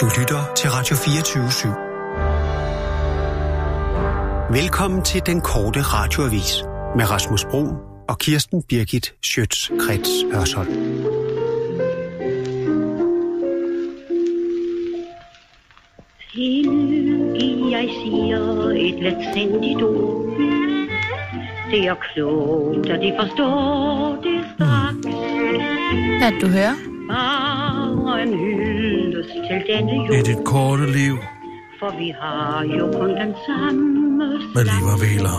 Du lytter til Radio 24 /7. Velkommen til den korte radioavis med Rasmus Bro og Kirsten Birgit Schøtz-Krets Hørsholm. Tilgiv, jeg siger et letsindigt ord. Det er klogt, og de forstår det straks. Hvad du hører? Bare en hyldest til denne I jord, dit korte liv for vi har jo kun den samme med liv og hviler.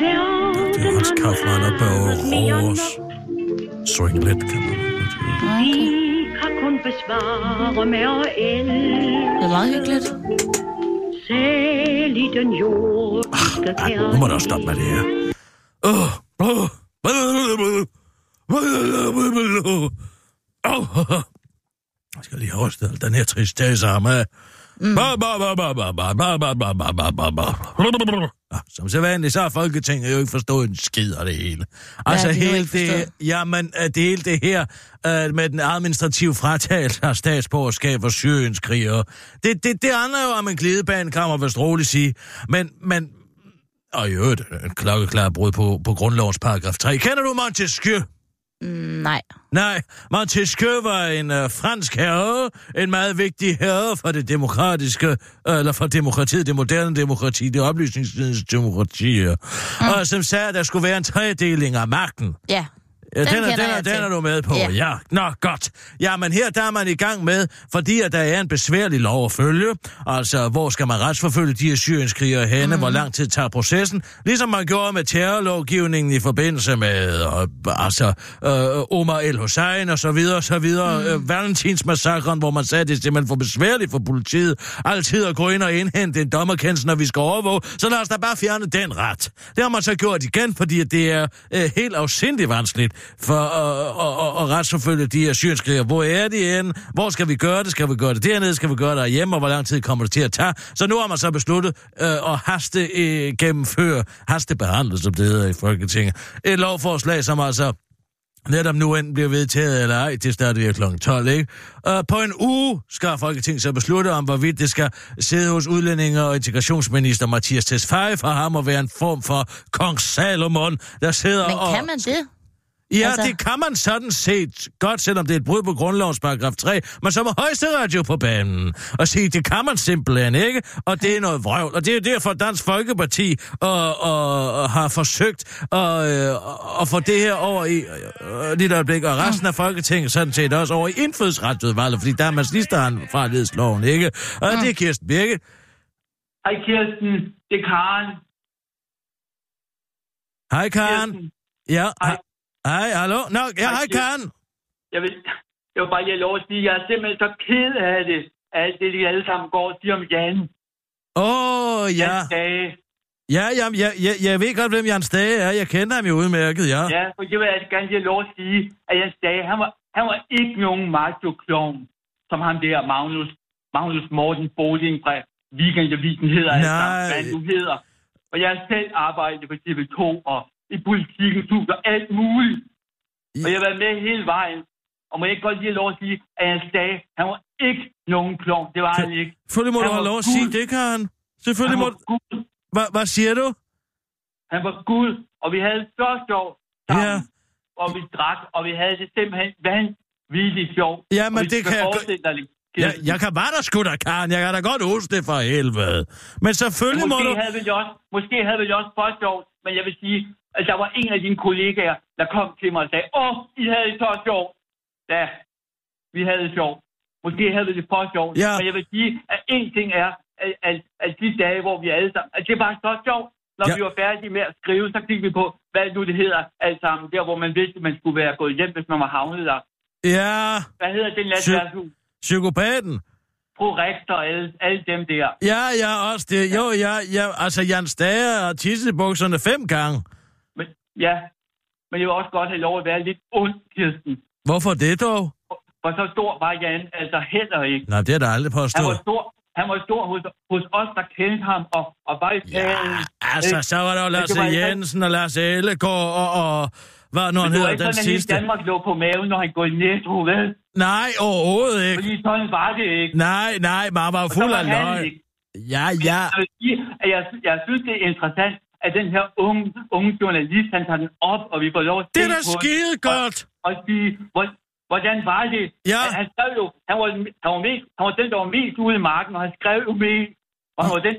Det er Hans Kaufmann og Børge Rås. Swing lidt, kan man Vi kan kun besvare med at el. Det er meget hyggeligt. Selv i den jordiske Ja, nu må du også stoppe med det her. Åh, åh, åh. Jeg skal lige have rystet den her tristesse af mig. Ja, Som så vanligt, så har Folketinget jo ikke forstået en skid af det hele. Altså har de hele det, jamen, øh, det hele det her uh, med den administrative fratagelse af statsborgerskab for Syriens krigere, det, det, det handler jo om en glidebane, kan man vist roligt sige. Men, men, og i øvrigt, en klokkeklar brud på, på grundlovens paragraf 3. Kender du Montesquieu? Mm, nej. Nej, Montesquieu var en øh, fransk herre, en meget vigtig herre for det demokratiske, øh, eller for demokratiet, det moderne demokrati, det oplysningstidens demokrati, mm. og som sagde, at der skulle være en tredeling af magten. Ja. Ja, den, Den er, den, er, den er du med på, ja. Ja. Nå, godt. Ja, men her der er man i gang med, fordi at der er en besværlig lov at følge. Altså, hvor skal man retsforfølge de her syrienskrigere henne? Mm. Hvor lang tid tager processen? Ligesom man gjorde med terrorlovgivningen i forbindelse med, øh, altså, øh, Omar El Hussein og så videre, og så videre. Mm. Øh, Valentinsmassakren, hvor man sagde, at det er simpelthen for besværligt for politiet altid at gå ind og indhente en dommerkendelse, når vi skal overvåge. Så lad os da bare fjerne den ret. Det har man så gjort igen, fordi det er øh, helt afsindigt vanskeligt for at, at, at, retsforfølge de her syrienskrigere. Hvor er de henne? Hvor skal vi gøre det? Skal vi gøre det dernede? Skal vi gøre det hjemme? Og hvor lang tid kommer det til at tage? Så nu har man så besluttet øh, at haste øh, gennemføre, haste behandle, som det hedder i Folketinget. Et lovforslag, som altså netop nu enten bliver vedtaget eller ej, det starter vi kl. 12, ikke? Uh, på en uge skal Folketinget så beslutte om, hvorvidt det skal sidde hos udlændinge- og integrationsminister Mathias Tesfaye for ham at være en form for kong Salomon, der sidder Men og... kan man det? Ja, altså... Det kan man sådan set godt, selvom det er et brud på grundlovens paragraf 3. Men så må højesteret jo på banen og sige, det kan man simpelthen ikke, og det er noget vrøvl. Og det er derfor Dansk Folkeparti og, og, og har forsøgt at, øh, at få det her over i øh, lidt øjeblik, og resten af Folketinget sådan set også over i indfødsretsudvalget, fordi der er man slisteren fra ledsloven, ikke? Og det er Kirsten Birke. Hej Kirsten, det er Karen. Hej, Karen. Kirsten. Ja, Hej. Hej. Hallo. Nå, ja, Hej. Karen. Jeg vil, jeg vil bare lige have lov at sige, jeg er simpelthen så ked af det. Alt det, de alle sammen går og siger om Jan. Åh, oh, ja. Jan Dage. Ja, jeg, jeg, jeg ved godt, hvem Jan Stage er. Jeg kender ham jo udmærket, ja. Ja, for jeg vil altså gerne lige have lov at sige, at Jan Dage, han var, han var ikke nogen macho som ham der Magnus, Magnus Morten Boding fra Weekendavisen hedder. altså, Nej. hvad du hedder. Og jeg har selv arbejdet på TV2 og i politikens hus og alt muligt. Og jeg har været med hele vejen. Og må jeg ikke godt lige have lov at sige, at Jan Stage, han var ikke nogen klovn. Det var han ikke. Selvfølgelig må Han du have lov at sige det. Selvfølgelig Han må du... Gud. Hva- Hvad siger du? Han var Gud, og vi havde så sjovt sammen. Ja. Og vi drak, og vi havde det simpelthen vanvittigt sjovt. Ja, men det kan jeg dig Jeg, jeg kan bare da sgu da, Karen. Jeg kan da godt huske det for helvede. Men selvfølgelig må måske, du... havde vi også, måske havde vi også for sjovt, men jeg vil sige, at der var en af dine kollegaer, der kom til mig og sagde, åh, I havde det så sjovt. Ja, vi havde det sjovt. Måske havde vi det for sjovt. Ja. Men jeg vil sige, at en ting er, at, at, at de dage, hvor vi alle sammen... At det var så sjovt. Når Ja. vi var færdige med at skrive, så kiggede vi på, hvad nu det hedder alt sammen. Der, hvor man vidste, at man skulle være gået hjem, hvis man var havnet der. Ja, Hvad hedder det natværshus? psykopaten. Fru Rektor og alle, alle dem der. Ja, ja, også det. Jo, ja, ja. Altså, Jan Stage har tisset i bukserne fem gange. Men, ja, men jeg vil også godt have lov at være lidt ond, Kirsten. Hvorfor det dog? For så stor var Jan altså heller ikke. Nej, det er der aldrig Han påstået. var stor, han var stor hos, hos os, der kendte ham, og, og var i Ja, altså, så var der jo Lasse ikke- Jensen og Lars Ellegaard og, og, Hvad nu han Men hedder, den sådan, sidste? Danmark lå på maven, når han går i netto, vel? Nej, overhovedet ikke. Fordi sådan var det ikke. Nej, nej, man var fuld af han løg. ikke. Ja, ja. Jeg, sige, at jeg, jeg synes, det er interessant, at den her unge, unge journalist, han tager den op, og vi får lov at Det er da skide godt. og sige, hvor, hvordan var det? Ja. Han, han skrev jo, han var, han, var mest, han var den, der var mest ude i marken, og han skrev jo mest, og han var den,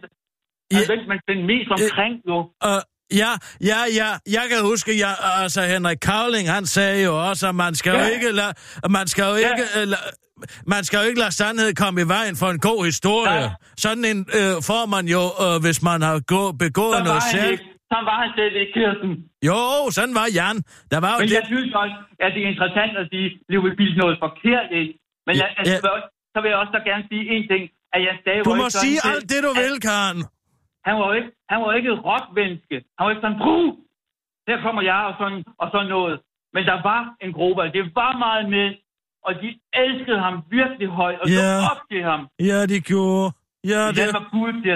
han den man fandt mest omkring, jo. Uh, ja, ja, ja. Jeg kan huske, jeg, altså Henrik Kavling, han sagde jo også, at man skal jo Ja. ikke lade, man skal jo Ja. ikke, uh, la, man skal jo ikke lade sandhed komme i vejen for en god historie. Ja. Sådan en øh, får man jo, øh, hvis man har gå, begået noget han selv. ikke. Så var han slet ikke, Kirsten. Jo, sådan var Jan. Der var jo Men det. jeg synes også, at det er interessant at sige, at vi vil noget forkert ind. Men Ja, jeg, altså, ja. så vil jeg også så gerne sige en ting, at jeg stadig Du må ikke sådan sige alt det, du at- vil, Karen. Han var jo ikke, han var jo ikke et rockmenneske. Han var ikke sådan, brug, her kommer jeg og sådan, og sådan noget. Men der var en gruppe, og det var meget mænd, og de elskede ham virkelig højt, og så Ja. op til ham. Ja, de gjorde. Ja, Det det... var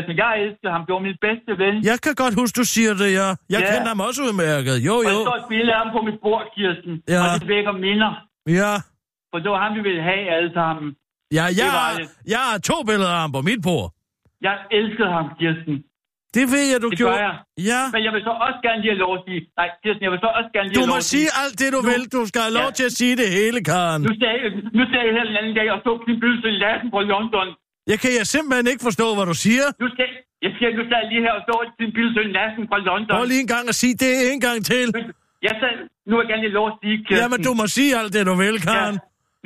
men jeg elskede ham. Det var min bedste ven. Jeg kan godt huske, du siger det, ja. Jeg Ja. kender ham også udmærket. Jo, Og jo. der står et billede af ham på mit bord, Kirsten. Ja. Og det vækker minder. Ja. For det var ham, vi ville have alle sammen. Ja, jeg, Det det. jeg har to billeder af ham på mit bord. Jeg elskede ham, Kirsten. Det ved jeg, du Det gjorde. jeg. Ja. Men jeg vil så også gerne lige have lov at sige... Nej, Kirsten, jeg vil så også gerne lige Du må sige alt det, du Nu- vil. Du skal have lov Ja. til at sige det hele, Karen. Nu sagde, nu sagde jeg her den anden dag, og så Kim Bølse i lassen fra London. Jeg kan jeg simpelthen ikke forstå, hvad du siger. Nu skal, jeg siger, nu jeg lige her og så Bølse i lassen fra London. Prøv lige en gang at sige det en gang til. Jeg sagde, nu vil jeg gerne lige lov at sige, Kirsten. Jamen, du må sige alt det, du vil, ja, Karen.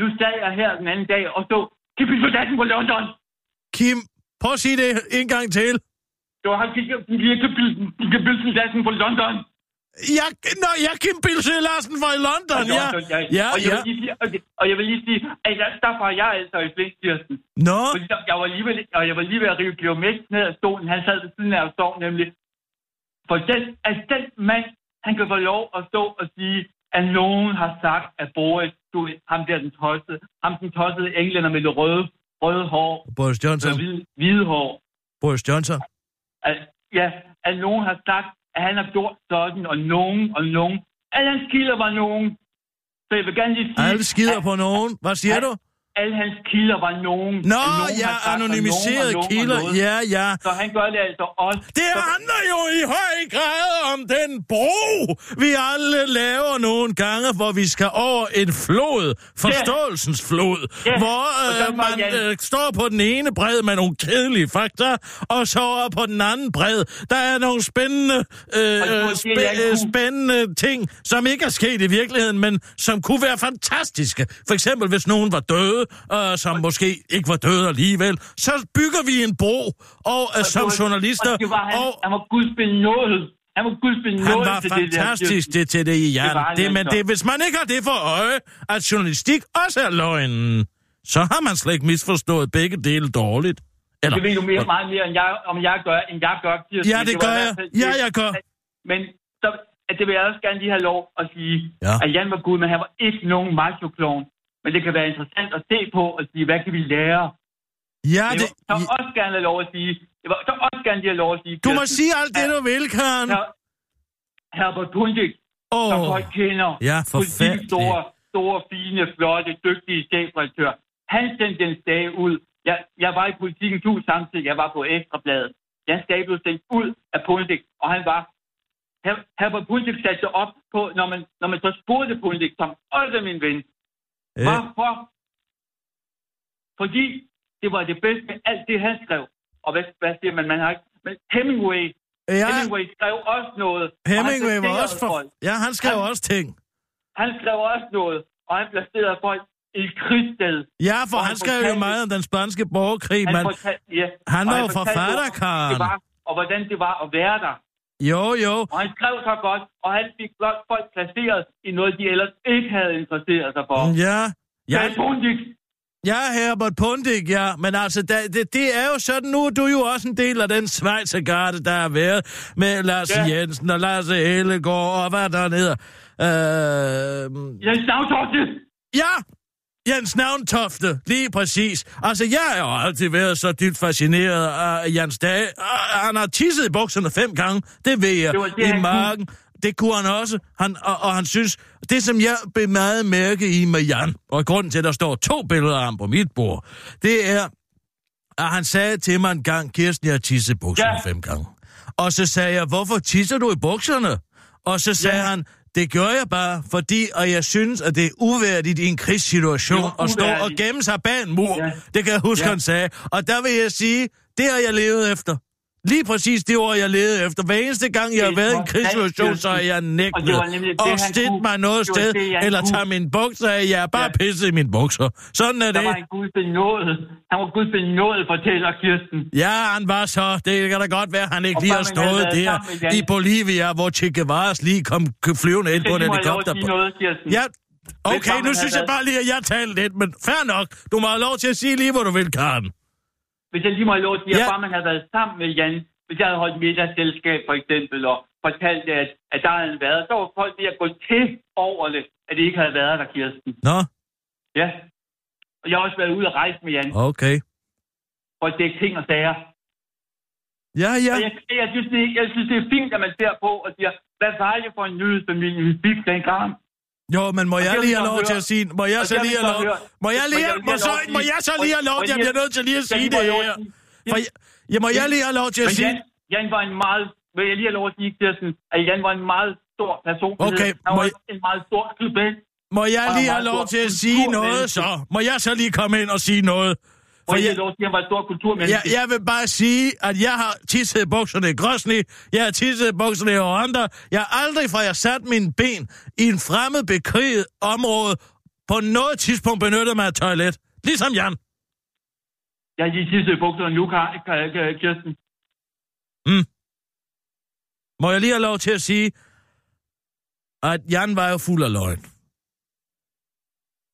Nu sagde jeg her den anden dag, og så Kim Bølse i lassen fra London. Kim, prøv at sige det en gang til. Det var Kim Bølse i lassen fra London. Ja, nå, jeg er Kim Bilse Larsen fra i London, ja. Ja, og, jeg ja. vil sige, okay, og jeg vil lige sige, at jeg, derfor er jeg altså i flink, Kirsten. Nå, Fordi der- jeg var lige ved, og jeg var lige ved at rive Geomæk ned af stolen. Han sad ved siden af og sov nemlig. For den, at den mand, han kan få lov at stå og sige, at nogen har sagt, at Boris, du, ham der den tossede, ham den tossede englænder med det røde, røde hår, Boris og Johnson. hvide, hvide hår. Boris Johnson. At, ja, at nogen har sagt, at han har gjort sådan, og nogen, og nogen. Alle hans kilder var nogen. Så jeg vil gerne lige sige... Alle skider at- på nogen. Hvad siger du? Alle hans kilder var nogen. Nå, nogen ja, sagt, anonymiserede nogen, og nogen, og kilder. Ja, ja. Så han gør det altså også. Det Så- handler jo i høj grad om den bro, vi alle laver nogle gange, hvor vi skal over en flod, forståelsens flod, Ja, hvor og der øh, man øh, står på den ene bred med nogle kedelige fakta, og så over på den anden bred, der er nogle spændende, øh, øh, spæ- øh, spændende ting, som ikke er sket i virkeligheden, men som kunne være fantastiske. For eksempel, hvis nogen var døde, øh, som måske ikke var døde alligevel, så bygger vi en bro, og øh, Og som det var- journalister, Og det var han, og han var gudsbenået. Han var gudsbenået han var til det der. fantastisk det, til det i Det hjernen. var han Det, men altså. det, hvis man ikke har det for øje, at journalistik også er løgnen, så har man slet ikke misforstået begge dele dårligt. Eller, Det ved du mere, meget mere, end jeg, om jeg gør, end jeg gør. Kirsten. Ja, det var gør i jeg. fald Ja, det. jeg gør. Men så, at det vil jeg også gerne lige have lov at sige, Ja. at Jan var god, men han var ikke nogen macho -klon. Men det kan være interessant at se på og sige, hvad kan vi lære? ja, det, jeg vil så også gerne have lov at sige, jeg vil så også gerne lige have lov at sige, du må Kirsten, sige alt det, du vil, Karen. Her, Herbert Pundik, Åh, som folk kender. ja, Politikens forfærdeligt. store, store, fine, flotte, dygtige chefredaktør. Han sendte den dag ud. Jeg, jeg var i politikens hus samtidig. Jeg var på Ekstrabladet. Jeg dag blev sendt ud af Pundik, og han var... Her- Herbert Pundik satte sig op på, når man, når man så spurgte Pundik, som også er min ven. Hvorfor? Fordi det var det bedste med alt det, han skrev. Og hvad, hvad siger man? Man har ikke... Men Hemingway, Ja, Hemingway skrev også noget. og Hemingway var placerede også for... folk. Ja, han skrev Han- også ting. Han skrev også noget, og han placerede folk i krigssted. Ja, for Og han han skrev jo meget om den spanske borgerkrig, Han, men fortalte, ja, han og var jo forfatter, Karen. Var, og hvordan det var at være der. Jo, jo. Og han skrev så godt, og han fik godt folk placeret i noget, de ellers ikke havde interesseret sig for. Ja, ja, Ja. Pundik, Ja, Herbert Pundik, ja. Men altså, da, det, det er jo sådan, nu er du jo også en del af den Schweizergarde, der har været med Lars Ja. Jensen og Lars Ellegaard og hvad der hedder. Øh, Jens Navtorte, ja, Jens Navntofte, lige præcis. Altså, jeg har jo altid været så dybt fascineret af Jens Dage. Ah, Han har tisset i bukserne fem gange, det ved jeg, Det var det, i marken. det kunne han også. Han, og, og han synes, det som jeg blev meget mærke i med Jan, og grunden til, at der står to billeder af ham på mit bord, det er, at han sagde til mig en gang, Kirsten, jeg har tisset i bukserne Ja. fem gange. Og så sagde jeg, hvorfor tisser du i bukserne? Og så sagde Ja. han, det gør jeg bare, fordi og jeg synes, at det er uværdigt i en krigssituation at stå og gemme sig bag en mur. Ja. Det kan jeg huske, Ja. han sagde. Og der vil jeg sige, det har jeg levet efter. Lige præcis det ord, jeg levede efter. Hver eneste gang, jeg har været i en krigssituation, så er jeg nægtet. Og kunne. mig noget sted, det, eller tager mine bukser af. Jeg er bare Ja. pisset i mine bukser. Sådan er Der det. var en Gud benådet. Han var Gud benådet, fortæller Kirsten. Ja, han var så. Det kan da godt være, han ikke Og lige har stået der i Bolivia, hvor Che Guevara lige kom flyvende ind på en helikopter. noget. Ja, okay, nu synes jeg bare lige, at jeg talte lidt, men fair nok. Du må have lov til at sige lige, hvor du vil, Karen. Hvis jeg lige må have lov at sige, Ja. at bare man havde været sammen med Jan, hvis jeg havde holdt middagsselskab for eksempel, og fortalt, at, at der havde været, så var folk ved at gå til over det, at det ikke havde været der, Kirsten. Nå, Ja. Og jeg har også været ude og rejse med Jan, okay. for at dække ting og sager. Ja, ja. Og jeg, jeg, synes, det, jeg synes, det er fint, at man ser på og siger, hvad var det for en nyhedsfamilie, vi fik dengang? Jo, men må jeg lige have lov til at sige... Må jeg så lige have lov... Må jeg lige Må, så, må jeg så lige have lov til... Jeg bliver nødt til lige at sige det her. For jeg, må jeg lige have lov til at sige... Jan, var en meget, vil jeg lige have lov at sige, Kirsten, at Jan var en meget stor person. Okay, Han var en meget stor skribent. Må jeg lige have lov til at sige noget, så? Må jeg så lige komme ind og sige noget? For jeg lov at han var et stort kulturmenneske. jeg, jeg vil bare sige, at jeg har tisset i bukserne i Grosny, jeg har tisset i bukserne i Rwanda. Jeg har aldrig fra jeg sat mine ben i en fremmed bekriget område på noget tidspunkt benyttet mig af toilet. Ligesom Jan. Jeg har lige tisset i bukserne nu, Kirsten. Må jeg lige have lov til at sige, at Jan var jo fuld af løgn.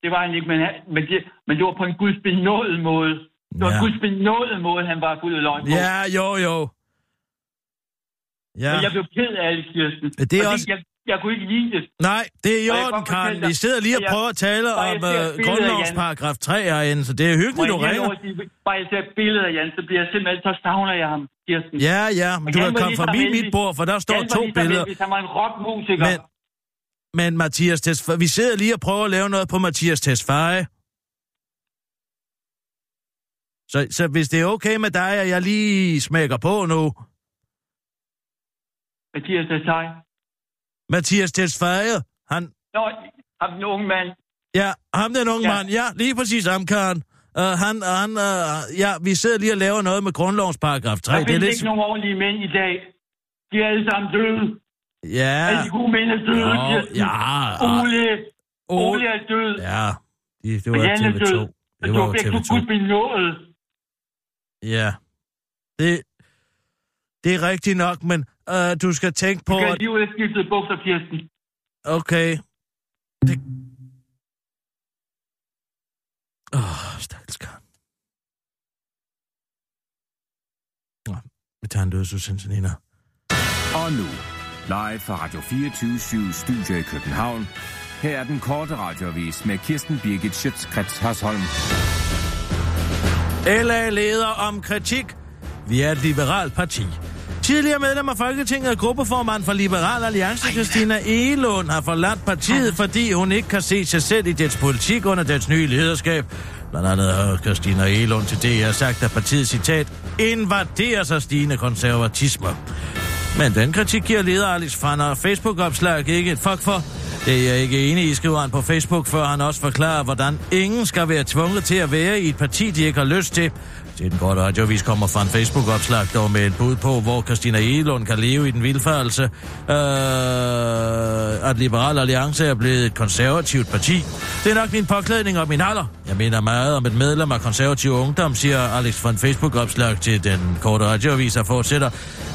Det var han ikke, men, han, men, det, men det var på en guds benådet måde. Det var Ja. en måde, han var fuld af løgn på. Ja, jo, jo. Ja. Men jeg blev ked af det, Kirsten. Det er Og også- Jeg, jeg kunne ikke lide det. Nej, det er i orden, Karen. Vi sidder lige og prøver at tale jeg om ser uh, billedet af grundlovens Jan. paragraf 3 herinde, så det er hyggeligt, du ringer. bare jeg ser af Jan, så bliver jeg simpelthen, så savner jeg ham, Kirsten. Ja, ja, men Og du kan komme Elvis. mit bord, for der står to billeder. Elvis, Han var en rockmusiker. Men, men Mathias Tesfaye, vi sidder lige og prøver at lave noget på Mathias Tesfaye. Så, så hvis det er okay med dig, at jeg lige smækker på nu. Mathias Desai. Mathias Tesfaye, han, Nå, ham den unge mand. ja, ham den unge Ja. mand, ja, lige præcis ham, Karen. Uh, han, han, uh, ja, vi sidder lige og laver noget med grundlovens paragraf 3. Der Det er findes lidt... ikke nogen ordentlige mænd i dag. De er alle sammen døde. Ja, Alle de gode mænd er døde, Nå, Kirsten. ja, Ole, Ole- er død. ja, det, det var er TV2. død. Det var jo Jeg TV2. kunne benådet. Ja. Det, det er rigtigt nok, men øh, du skal tænke på, Du kan at... lige ud skiftet bukser, Kirsten. Okay. Det... Åh, oh, stakkels Karen. Nå, vi tager en dødsudsendelse, Nina. Og nu, live fra Radio 24 Studio i København. Her er den korte radiovis med Kirsten Birgit Schøtzgrads Hasholm. LA leder om kritik. Vi er et liberalt parti. Tidligere medlem af Folketinget og gruppeformand for Liberal Alliance, Christina Egelund, har forladt partiet, fordi hun ikke kan se sig selv i dets politik under dets nye lederskab. Blandt andet har Christina Egelund til DR sagt, at partiet, citat, invaderer sig stigende konservatisme. Men den kritik giver leder Alex Fanner Facebook-opslag ikke et fuck for. Det er jeg ikke enig i, skriver han på Facebook, før han også forklarer, hvordan ingen skal være tvunget til at være i et parti, de ikke har lyst til. Til den korte radiovis kommer fra en Facebook-opslag, dog med et bud på, hvor Christina Egelund kan leve i den vildfarelse, øh, at Liberal Alliance er blevet et konservativt parti. Det er nok min påklædning og min alder. Jeg mener meget om et medlem af konservativ ungdom, siger Alex fra en Facebook-opslag til den korte radioavis, og fortsætter.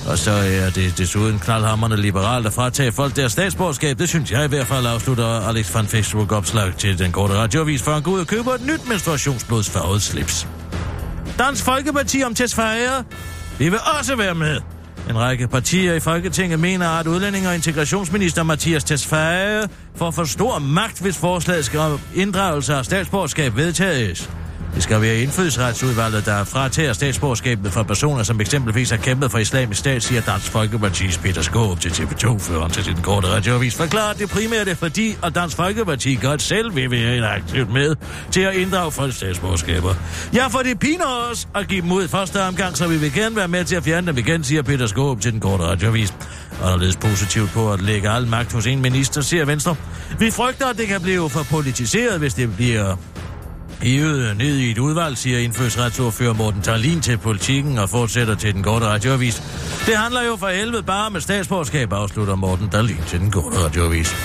Og så er det desuden knaldhammerne liberalt at fratage folk deres statsborgerskab. Det synes jeg i hvert fald afslutter Alex fra en Facebook-opslag til den korte radioavis, før han går ud og køber et nyt menstruationsblodsfarvet slips. Dansk Folkeparti om Tesfaye. Vi vil også være med. En række partier i Folketinget mener, at udlænding- og integrationsminister Mathias Tesfaye får for stor magt, hvis forslaget skal om inddragelse af statsborgerskab vedtages. Det skal være indfødsretsudvalget, der fratager statsborgerskabet for personer, som eksempelvis har kæmpet for islamisk stat, siger Dansk Folkeparti's Peter Skåb til TV2-føreren til sin korte radioavis. Forklarer det primært er fordi, at Dansk Folkeparti godt selv vil være aktivt med til at inddrage folks statsborgerskaber. Ja, for det piner os at give dem ud første omgang, så vi vil gerne være med til at fjerne dem igen, siger Peter Skåb til den korte radioavis. Anderledes positivt på at lægge al magt hos en minister, siger Venstre. Vi frygter, at det kan blive for politiseret, hvis det bliver hævet ned i et udvalg, siger indfødsretsordfører Morten Tarlin til politikken og fortsætter til den korte radioavis. Det handler jo for helvede bare med statsborgerskab, afslutter Morten Tarlin til den korte radioavis.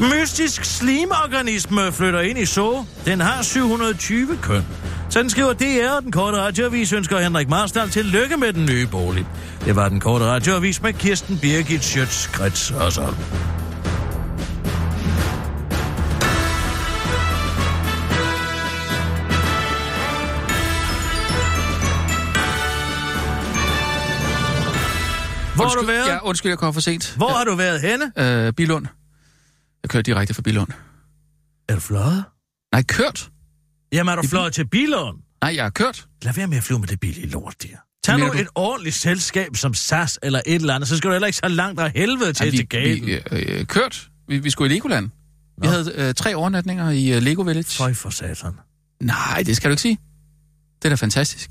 Mystisk slimorganisme flytter ind i så. Den har 720 køn. Sådan skriver DR, og den korte radioavis ønsker Henrik Marstal til lykke med den nye bolig. Det var den korte radioavis med Kirsten Birgit Schøtz-Krets og så. Hvor har du Undskyld, været? Ja, undskyld, jeg kom for sent. Hvor har du været henne? Øh, Bilund. Jeg kørte direkte fra Bilund. Er du fløjet? Nej, kørt. Jamen, er du fløjet til Bilund? Nej, jeg har kørt. Lad være med at flyve med det billige lort, der. Tag nu du? et ordentligt selskab som SAS eller et eller andet, så skal du heller ikke så langt af helvede til, til vi, gaten. vi øh, kørt. Vi, vi skulle i Legoland. Vi Nå. havde øh, tre overnatninger i øh, Lego Village. Føj for satan. Nej, det skal du ikke sige. Det er da fantastisk.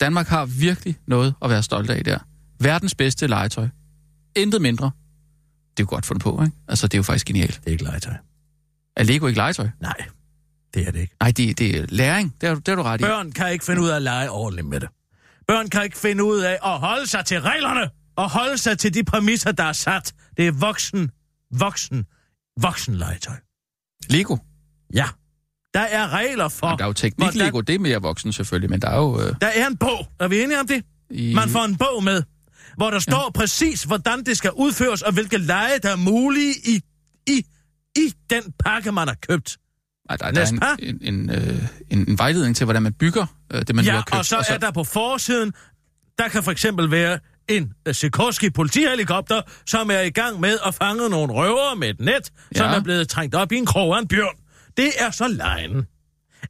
Danmark har virkelig noget at være stolt af der. Verdens bedste legetøj. Intet mindre. Det er jo godt fundet på, ikke? Altså, det er jo faktisk genialt. Det er ikke legetøj. Er Lego ikke legetøj? Nej, det er det ikke. Nej, det, det er læring. Det er, du- det er du ret i. Børn kan ikke finde ud af at lege ordentligt med det. Børn kan ikke finde ud af at holde sig til reglerne og holde sig til de præmisser, der er sat. Det er voksen, voksen, voksen legetøj. Lego. Ja. Der er regler for... Jamen, der er jo teknik-Lego, det er mere voksen selvfølgelig, men der er jo... Øh, Der er en bog. Er vi enige om det? i, Man får en bog med, hvor der står ja. præcis, hvordan det skal udføres, og hvilke lege, der er mulige i, i, i den pakke, man har købt. Ej, der, der er en, en, en, øh, en, en vejledning til, hvordan man bygger øh, det, man nu Ja, har købt. og så er der på forsiden, der kan for eksempel være en uh, Sikorsky politihelikopter, som er i gang med at fange nogle røvere med et net, ja. som er blevet trængt op i en krog af en bjørn. Det er så lejen.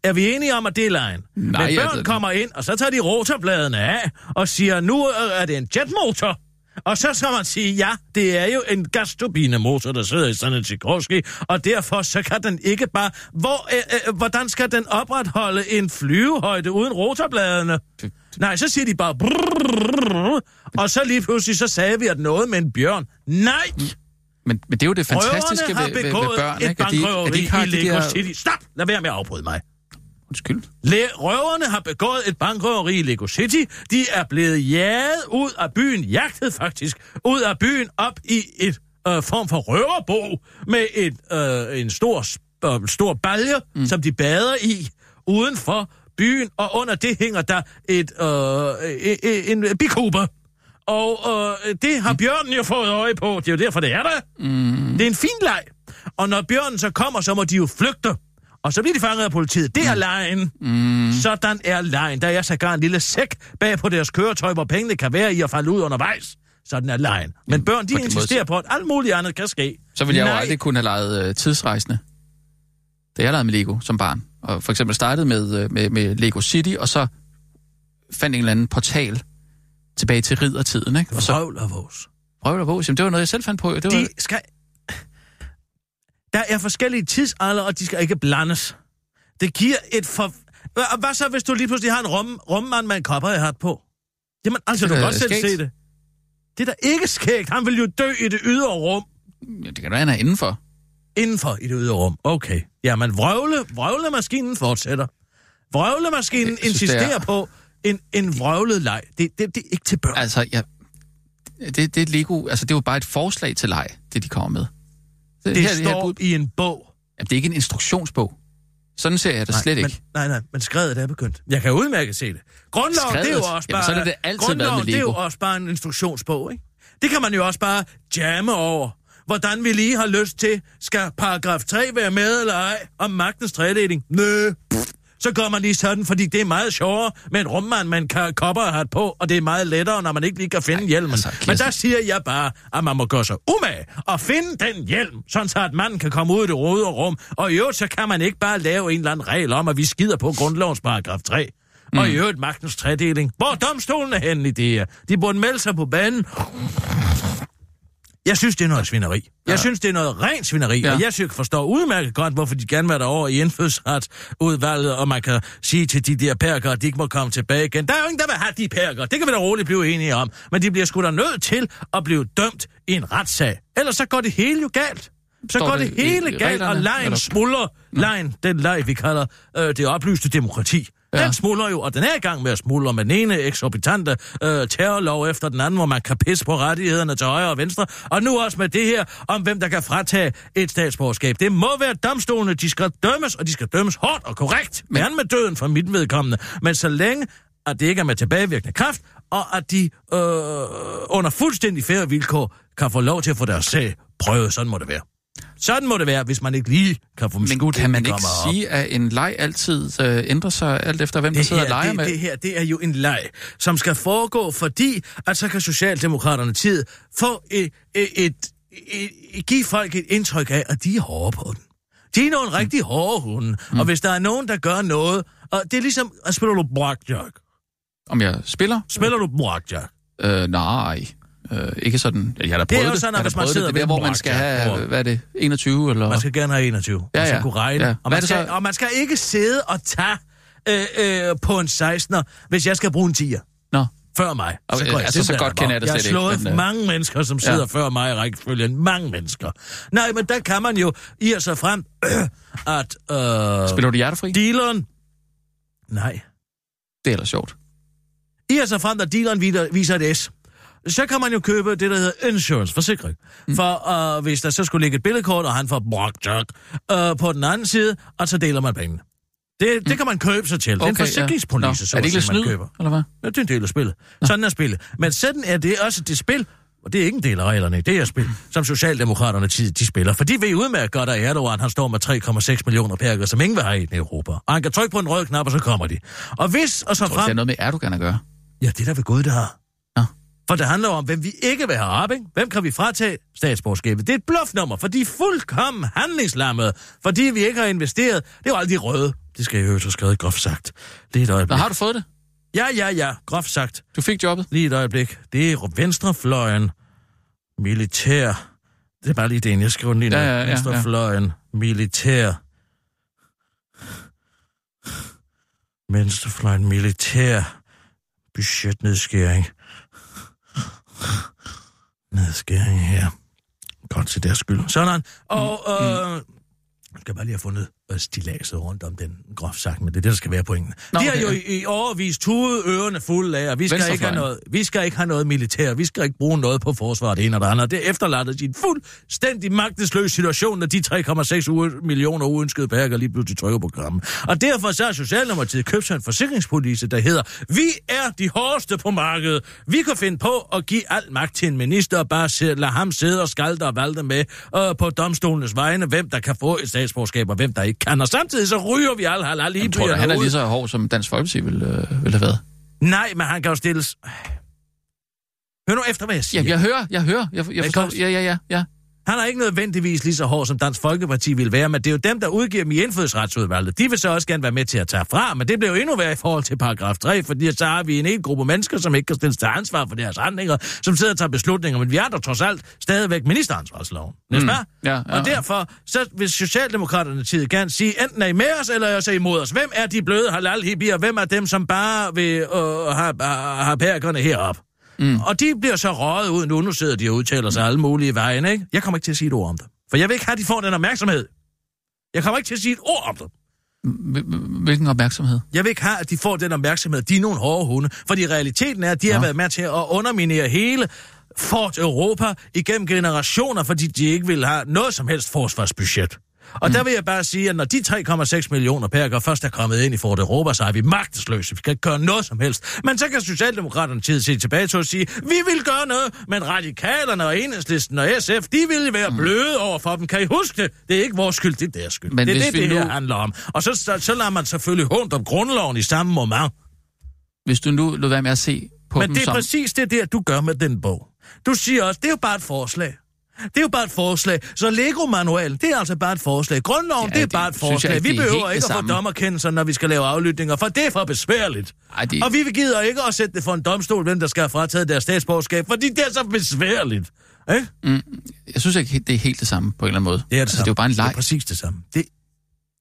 Er vi enige om, at det er lejen? Nej, Men børn kommer ind, og så tager de rotorbladene af, og siger, nu øh, er det en jetmotor. Og så skal man sige, ja, det er jo en gasturbinemotor, der sidder i sådan en Sikorsky, og derfor så kan den ikke bare... Hvor, øh, øh, hvordan skal den opretholde en flyvehøjde uden rotorbladene? Nej, så siger de bare... Brrr, og så lige pludselig, så sagde vi, at noget med en bjørn. Nej! men, men det er jo det fantastiske Røverne har ved, ved, ved børn, et ikke? At de, at de ikke har i de der... City. Stop! Lad være med at afbryde mig. Undskyld. Le- røverne har begået et bankrøveri i Lego City. De er blevet jaget ud af byen, jagtet faktisk, ud af byen op i et øh, form for røverbo med et, øh, en stor, øh, stor balje, mm. som de bader i uden for byen, og under det hænger der et, øh, øh, en bikube. Og øh, det har bjørnen jo fået øje på. Det er jo derfor, det er der. Mm. Det er en fin leg. Og når bjørnen så kommer, så må de jo flygte. Og så bliver de fanget af politiet. Det er lejen. Mm. Sådan er lejen. Der er sågar en lille sæk bag på deres køretøj, hvor pengene kan være i at falde ud undervejs. Sådan er lejen. Men børn, de på insisterer måde- på, at alt muligt andet kan ske. Så ville jeg jo Nej. aldrig kunne have leget øh, tidsrejsende, da jeg legede med Lego som barn. Og for eksempel startede med, øh, med, med Lego City, og så fandt en eller anden portal tilbage til riddertiden, ikke? Og så Vrøvl og vås. at Jamen, det var noget, jeg selv fandt på. Det var, De skal... Der er forskellige tidsalder, og de skal ikke blandes. Det giver et for... Hvad- så, hvis du lige pludselig har en rum, rummand med en kopperhat på? Jamen, altså, Det du kan godt selv skægt. se det. Det er da ikke skægt. Han vil jo dø i det ydre rum. ja, det kan da han er indenfor. Indenfor i det ydre rum. Okay. Jamen, vrøvle, vrøvlemaskinen fortsætter. Vrøvlemaskinen Jeg synes, insisterer er- på en, en vrøvlet leg. Det, det, det er ikke til børn. Altså, ja, det, det er Lego, altså det er jo bare et forslag til leg, det de kommer med. Det her- her står bud- i en bog. Jamen, det er ikke en instruktionsbog. Sådan ser jeg det slet men, ikke. Nej, nej, men skrevet er begyndt. Jeg kan udmærket se det. Grundloven, Skrevet? det er jo også Jamen, bare... så er det altid Grundloven, det er jo også bare en instruktionsbog, ikke? Det kan man jo også bare jamme over. Hvordan vi lige har lyst til, skal paragraf 3 være med eller ej, om magtens tredeling? Nø. Så gør man lige sådan, fordi det er meget sjovere med en rummand med en ka- kopperhat på, og det er meget lettere, når man ikke lige kan finde Ej, hjelmen. altså, Men der siger jeg bare, at man må gøre sig umage og finde den hjelm, sådan så at manden kan komme ud i det røde rum. Og i øvrigt, så kan man ikke bare lave en eller anden regel om, at vi skider på grundlovens paragraf 3. Mm. Og i øvrigt magtens tredeling. Hvor er domstolen er henne i det her? De burde melde sig på banen. Jeg synes, det er noget svineri. Jeg Ja. synes, det er noget rent svineri, Ja. og jeg synes, forstår udmærket godt, hvorfor de gerne vil have over i indfødsretsudvalget, og man kan sige til de der perker, at de ikke må komme tilbage igen. Der er jo ingen, der vil have de perker. Det kan vi da roligt blive enige om. Men de bliver sgu da nødt til at blive dømt i en retssag. Ellers så går det hele jo galt. Så Står går det det hele galt, og lejen smuldrer. Lejen, den leg, vi kalder øh, det oplyste demokrati. Ja. Den smuldrer jo, og den er i gang med at smuldre med den ene eksorbitante øh, terrorlov efter den anden, hvor man kan pisse på rettighederne til højre og venstre. Og nu også med det her om, hvem der kan fratage et statsborgerskab. Det må være domstolene, de skal dømmes, og de skal dømmes hårdt og korrekt. Men med døden for mit vedkommende. Men så længe, at det ikke er med tilbagevirkende kraft, og at de øh, under fuldstændig færre vilkår kan få lov til at få deres sag prøvet. Sådan må det være. Sådan må det være, hvis man ikke lige kan få dem Men skudt, kan inden man ikke kommer op. sige, at en leg altid øh, ændrer sig alt efter, hvem der det sidder og her, leger det, med? det her, det er jo en leg, som skal foregå, fordi at så kan Socialdemokraterne tid få et, et, et, et, give folk et indtryk af, at de er hårde på den. De er nogle rigtig hårde hunde, mm. og hvis der er nogen, der gør noget, og det er ligesom, at spiller du blackjack? Om jeg spiller? Spiller du blackjack? Øh, nej. Øh, ikke sådan. Jeg har da Det er prøvet jo det. sådan, Jeg at har hvis da man prøvet sidder det. Det er der, hvor man skal have, hvad er det, 21 eller... Man skal gerne have 21, Ja, og så ja. kunne regne. Ja. Og, man skal, så- og man skal ikke sidde og tage øh, øh, på en 16'er, hvis jeg skal bruge en 10'er. Nå. før mig. Og, går øh, jeg altså, så godt kender jeg det Jeg har slet ikke, slået men, øh, mange mennesker, som sidder ja. før mig i rækkefølgen. Mange mennesker. Nej, men der kan man jo i sig frem, at øh, Spiller du hjertefri? dealeren... Nej. Det er ellers sjovt. I sig frem, at dealeren viser et S. Så kan man jo købe det, der hedder insurance, forsikring. Mm. For øh, hvis der så skulle ligge et billedkort, og han får blackjack øh, på den anden side, og så deler man pengene. Det, det kan man købe sig til. det er en forsikringspolice, Nå, så Er det ikke sige, man snyd, køber. eller hvad? Ja, det er en del af spillet. Sådan er spillet. Men sådan er det også det spil, og det er ikke en del af reglerne, det er spil, som Socialdemokraterne de, de spiller. For de ved udmærket godt, at Erdogan han står med 3,6 millioner perker, som ingen vil have i Europa. Og han kan trykke på en rød knap, og så kommer de. Og hvis, og så tror, det frem... er noget med Erdogan at gøre. Ja, det er da ved Gud, det har. For det handler om, hvem vi ikke vil have op, ikke? Hvem kan vi fratage statsborgerskabet? Det er et bluffnummer, for de er fuldkommen handlingslammede, fordi vi ikke har investeret. Det er jo aldrig røde. Det skal jeg jo så skrevet groft sagt. Det er et Nå, øjeblik. har du fået det? Ja, ja, ja, groft sagt. Du fik jobbet? Lige et øjeblik. Det er venstrefløjen. Militær. Det er bare lige det, jeg skriver lige ned. Ja, ja, ja, ja. venstrefløjen. Militær. Venstrefløjen. Militær. Budgetnedskæring. Nedskæring her. Godt til deres skyld. Sådan. Og, øh, jeg skal bare lige have fundet stilaset rundt om den, groft sagt, men det er det, der skal være pointen. Nå, De har jo i, i overvis tudet ørerne fulde af, og vi skal, ikke have noget, vi skal ikke have noget militær, vi skal ikke bruge noget på forsvaret, det ene og det andet. Det efterlader sig en fuldstændig magtesløs situation, når de 3,6 u- millioner uønskede perker lige pludselig trykker på krammen. Og derfor så har Socialdemokratiet købt sig en forsikringspolice, der hedder, vi er de hårdeste på markedet. Vi kan finde på at give al magt til en minister og bare se, lade ham sidde og skalte og valde med øh, på domstolenes vegne, hvem der kan få et statsborgerskab og hvem der ikke kan. Og samtidig så ryger vi alle halal Jeg tror, han er ud. lige så hård, som Dansk Folkeparti ville, øh, ville have været. Nej, men han kan jo stilles... Hør nu efter, hvad jeg siger. Ja, jeg hører, jeg hører. Jeg, jeg forstår. Ja, ja, ja, ja. Han er ikke nødvendigvis lige så hård, som Dansk Folkeparti vil være, men det er jo dem, der udgiver dem i indfødsretsudvalget. De vil så også gerne være med til at tage fra, men det bliver jo endnu værre i forhold til paragraf 3, fordi så har vi en hel gruppe mennesker, som ikke kan stilles til ansvar for deres handlinger, som sidder og tager beslutninger, men vi er der trods alt stadigvæk ministeransvarsloven. Mm. Ja, ja, Og derfor, så vil Socialdemokraterne tid gerne sige, enten er I med os, eller er I så imod os. Hvem er de bløde halal hippier? Hvem er dem, som bare vil øh, have, have perkerne herop? Mm. Og de bliver så røget ud nu. Nu sidder de og udtaler sig alle mulige vejen, ikke? Jeg kommer ikke til at sige et ord om det. For jeg vil ikke have, at de får den opmærksomhed. Jeg kommer ikke til at sige et ord om det. Hvil- Hvilken opmærksomhed? Jeg vil ikke have, at de får den opmærksomhed. De er nogle hårde hunde. Fordi realiteten er, at de har Nå. været med til at underminere hele Fort Europa igennem generationer, fordi de ikke vil have noget som helst forsvarsbudget. Og mm. der vil jeg bare sige, at når de 3,6 millioner perker først er kommet ind i Fort Europa, så er vi magtesløse. Vi kan ikke gøre noget som helst. Men så kan Socialdemokraterne tid se tilbage til at sige, vi vil gøre noget, men radikalerne og enhedslisten og SF, de vil være bløde over for dem. Kan I huske det? Det er ikke vores skyld, det er deres skyld. Men det er det, det her nu- handler om. Og så, så, så lader man selvfølgelig hundt om grundloven i samme moment. Hvis du nu lod være med at se på Men dem det er som... præcis det der, du gør med den bog. Du siger også, det er jo bare et forslag. Det er jo bare et forslag. Så Lego-manualen, det er altså bare et forslag. Grundloven, Ja, det er det bare et jeg forslag. ikke, Vi det er behøver ikke det at få dommerkendelser, når vi skal lave aflytninger, for det er for besværligt. Ej, det- Og vi gider ikke at sætte det for en domstol, hvem der skal have frataget deres statsborgerskab, fordi det er så besværligt. Ikke? Jeg synes ikke, det er helt det samme på en eller anden måde. Det er det altså, samme. det er jo bare en Det leg. er præcis det samme. Det...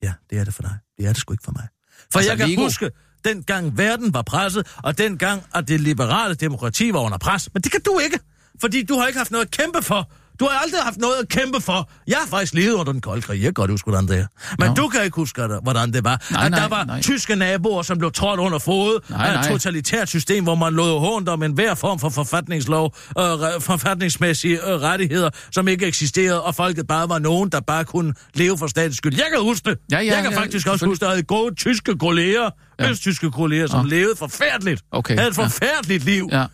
Ja, det er det for dig. Det er det sgu ikke for mig. For Altså, jeg kan Lego- huske, dengang verden var presset, og dengang, at det liberale demokrati var under pres. Men det kan du ikke, fordi du har ikke haft noget at kæmpe for. Du har aldrig haft noget at kæmpe for. Jeg har faktisk levet under den kolde krig. Jeg kan godt huske, hvordan det er. Men Nå. du kan ikke huske, hvordan det var. Nej, at nej, der var nej. tyske naboer, som blev trådt under fod Nej, af et totalitært system, hvor man lod hånd om enhver form for forfatningslov, øh, forfatningsmæssige øh, rettigheder, som ikke eksisterede, og folket bare var nogen, der bare kunne leve for statens skyld. Jeg kan huske det. Ja, ja, jeg kan ja, faktisk også selvfølgelig. huske, at havde gode tyske kolleger, Ja. ja. østtyske kolleger, som Nå. levede forfærdeligt. Okay, Havde et ja. forfærdeligt liv. Ja.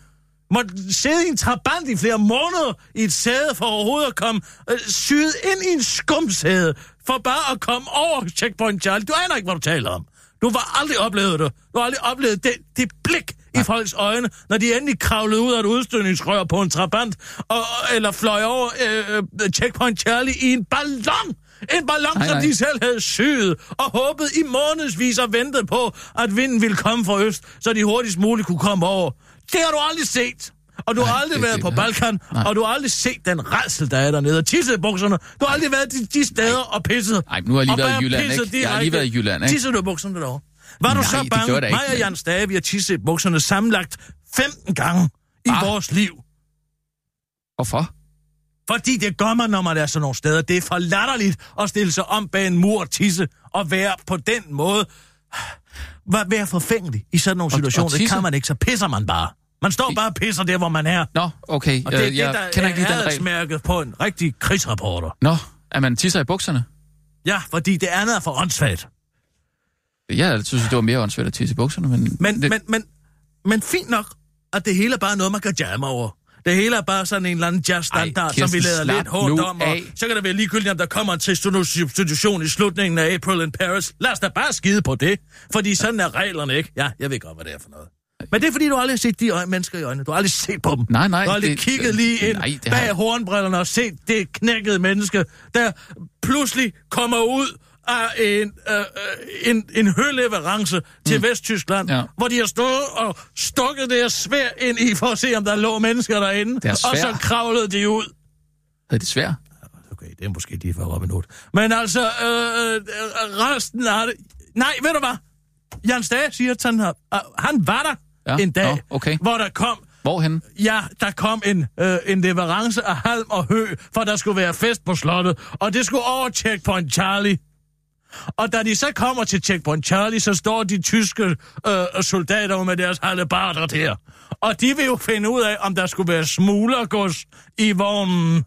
Måtte sidde i en trabant i flere måneder i et sæde for overhovedet at komme øh, syet ind i en skumsæde, for bare at komme over Checkpoint Charlie. Du aner ikke, hvad du taler om. Du har aldrig oplevet det. Du har aldrig oplevet det, det blik i folks øjne, når de endelig kravlede ud af et udstødningsrør på en trabant, og, eller fløj over øh, Checkpoint Charlie i en ballon. En ballon, Nej, som nej. de selv havde syet, og håbet i månedsvis og ventet på, at vinden ville komme fra øst, så de hurtigst muligt kunne komme over. Det har du aldrig set. Og du har Nej, aldrig det- været på Balkan, Nej. og du har aldrig set den redsel, der er dernede. Og tisset i bukserne. Du har aldrig været de, de steder og pisset. Ej, nu har jeg lige været i Jylland, ikke? Jeg har lige været i Jylland, ikke? Tissede du i bukserne derovre? Var du Nej, så det bange? Mig og Jan Stage, vi har tisset i bukserne sammenlagt 15 gange i Ah. vores liv. Hvorfor? Fordi det gør man, når man er sådan nogle steder. Det er for latterligt at stille sig om bag en mur og tisse og være på den måde. Vær- Være forfængelig i sådan nogle Og- situationer. og det kan man ikke, så pisser man bare. Man står bare og pisser der, hvor man er. Nå, okay. Og det er øh, det, jeg der kender ikke lige den regel. på en rigtig krigsreporter. Nå, at man tisser i bukserne? Ja, fordi det andet er for åndssvagt. Jeg synes, det var mere åndssvagt at tisse i bukserne, men... Men, det, men, men, men fint nok, at det hele er bare noget, man kan jamme over. Det hele er bare sådan en eller anden jazzstandard, Ej, som vi Kirsten, lader lidt hårdt om. Og af. så kan det være ligegyldigt, om der kommer en til substitution i slutningen af April in Paris. Lad os da bare skide på det. Fordi sådan er reglerne ikke. Ja, jeg ved godt, hvad det er for noget. Men det er fordi, du aldrig har set de øje, mennesker i øjnene. Du har aldrig set på dem. Nej, nej, Du har aldrig det- kigget lige ind nej, har bag jeg- hornbrillerne og set det knækkede menneske, der pludselig kommer ud af en, øh, øh, en, en høleverance til mm. Vesttyskland, Ja. hvor de har stået og stukket deres svær ind i for at se, om der lå mennesker derinde. Og så kravlede de ud. Havde de svært? Okay, det er måske lige for Robin Hood. Men altså, øh, øh, resten af det... Nej, ved du hvad? Jan Stage siger, at han, har, øh, han var der Ja, en dag, nå, okay. hvor der kom Hvorhen? Ja, der kom en, øh, en leverance af halm og hø, for der skulle være fest på slottet, og det skulle over Checkpoint Charlie. Og da de så kommer til Checkpoint Charlie, så står de tyske øh, soldater med deres hallebarder der. Og de vil jo finde ud af, om der skulle være smuglergods i vognen,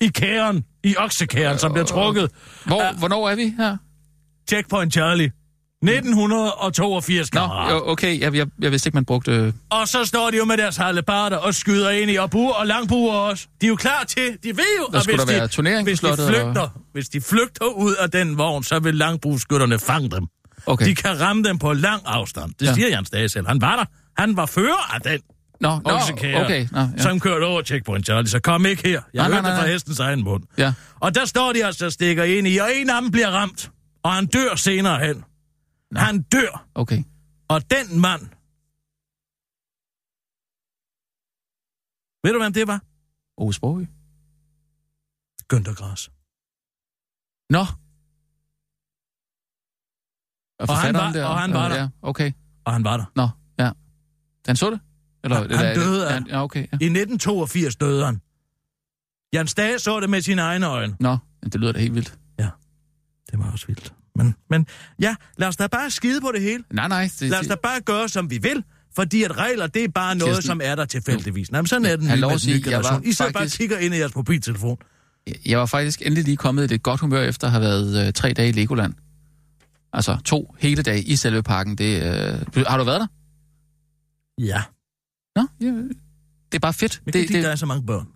i kæren, i oksekæren, som bliver trukket. Hvor, Ja. Hvornår er vi her? Checkpoint Charlie. 1982, Nå, kammerat. jo, okay, jeg, jeg, jeg vidste ikke, man brugte... Øh, Og så står de jo med deres hallebarder og skyder ind i, og buer og langbuer også. De er jo klar til, de ved jo, Der skulle hvis der være de, turnering på hvis, de flygter, hvis de flygter ud af den vogn, så vil langbueskytterne fange dem. okay. De kan ramme dem på lang afstand. Det Ja. siger Jens Dage selv. Han var der. Han var fører af den Nå, nå oksekære, okay. Nå, ja. som kørte over Checkpoint Charlie. Så kom ikke her. Jeg Nej, nej, hørte det nej, fra nej. hestens egen mund. Ja. Og der står de altså og stikker ind i, og en af dem bliver ramt. Og han dør senere hen. Han dør. Okay. Og den mand... Ved du, hvem det var? Ove Sprogø. Günther Grass. Nå. Og, han forfatteren var- og han var der. Ja, okay. Og han var der. Nå, ja. Han så det? Eller, Han- eller, han døde af- Ja, ja, okay. Ja. I 1982 døde han. Jan Stage så det med sine egne øjne. Nå, men det lyder da helt vildt. Det var også vildt. Men, men ja, lad os da bare skide på det hele. Nej, nej. Det, Lad os da bare gøre, som vi vil. Fordi at regler, det er bare noget, Kirsten. som er der tilfældigvis. Jamen, sådan er den nye nye sige, jeg var generation. I sidder bare faktisk- kigger ind i jeres mobiltelefon. Jeg var faktisk endelig lige kommet i lidt godt humør efter at have været øh, tre dage i Legoland. Altså to hele dage i selve parken. Det, øh... Har du været der? Ja, Nå, ja. Det er bare fedt. men det, Det, det, der det, er så mange børn.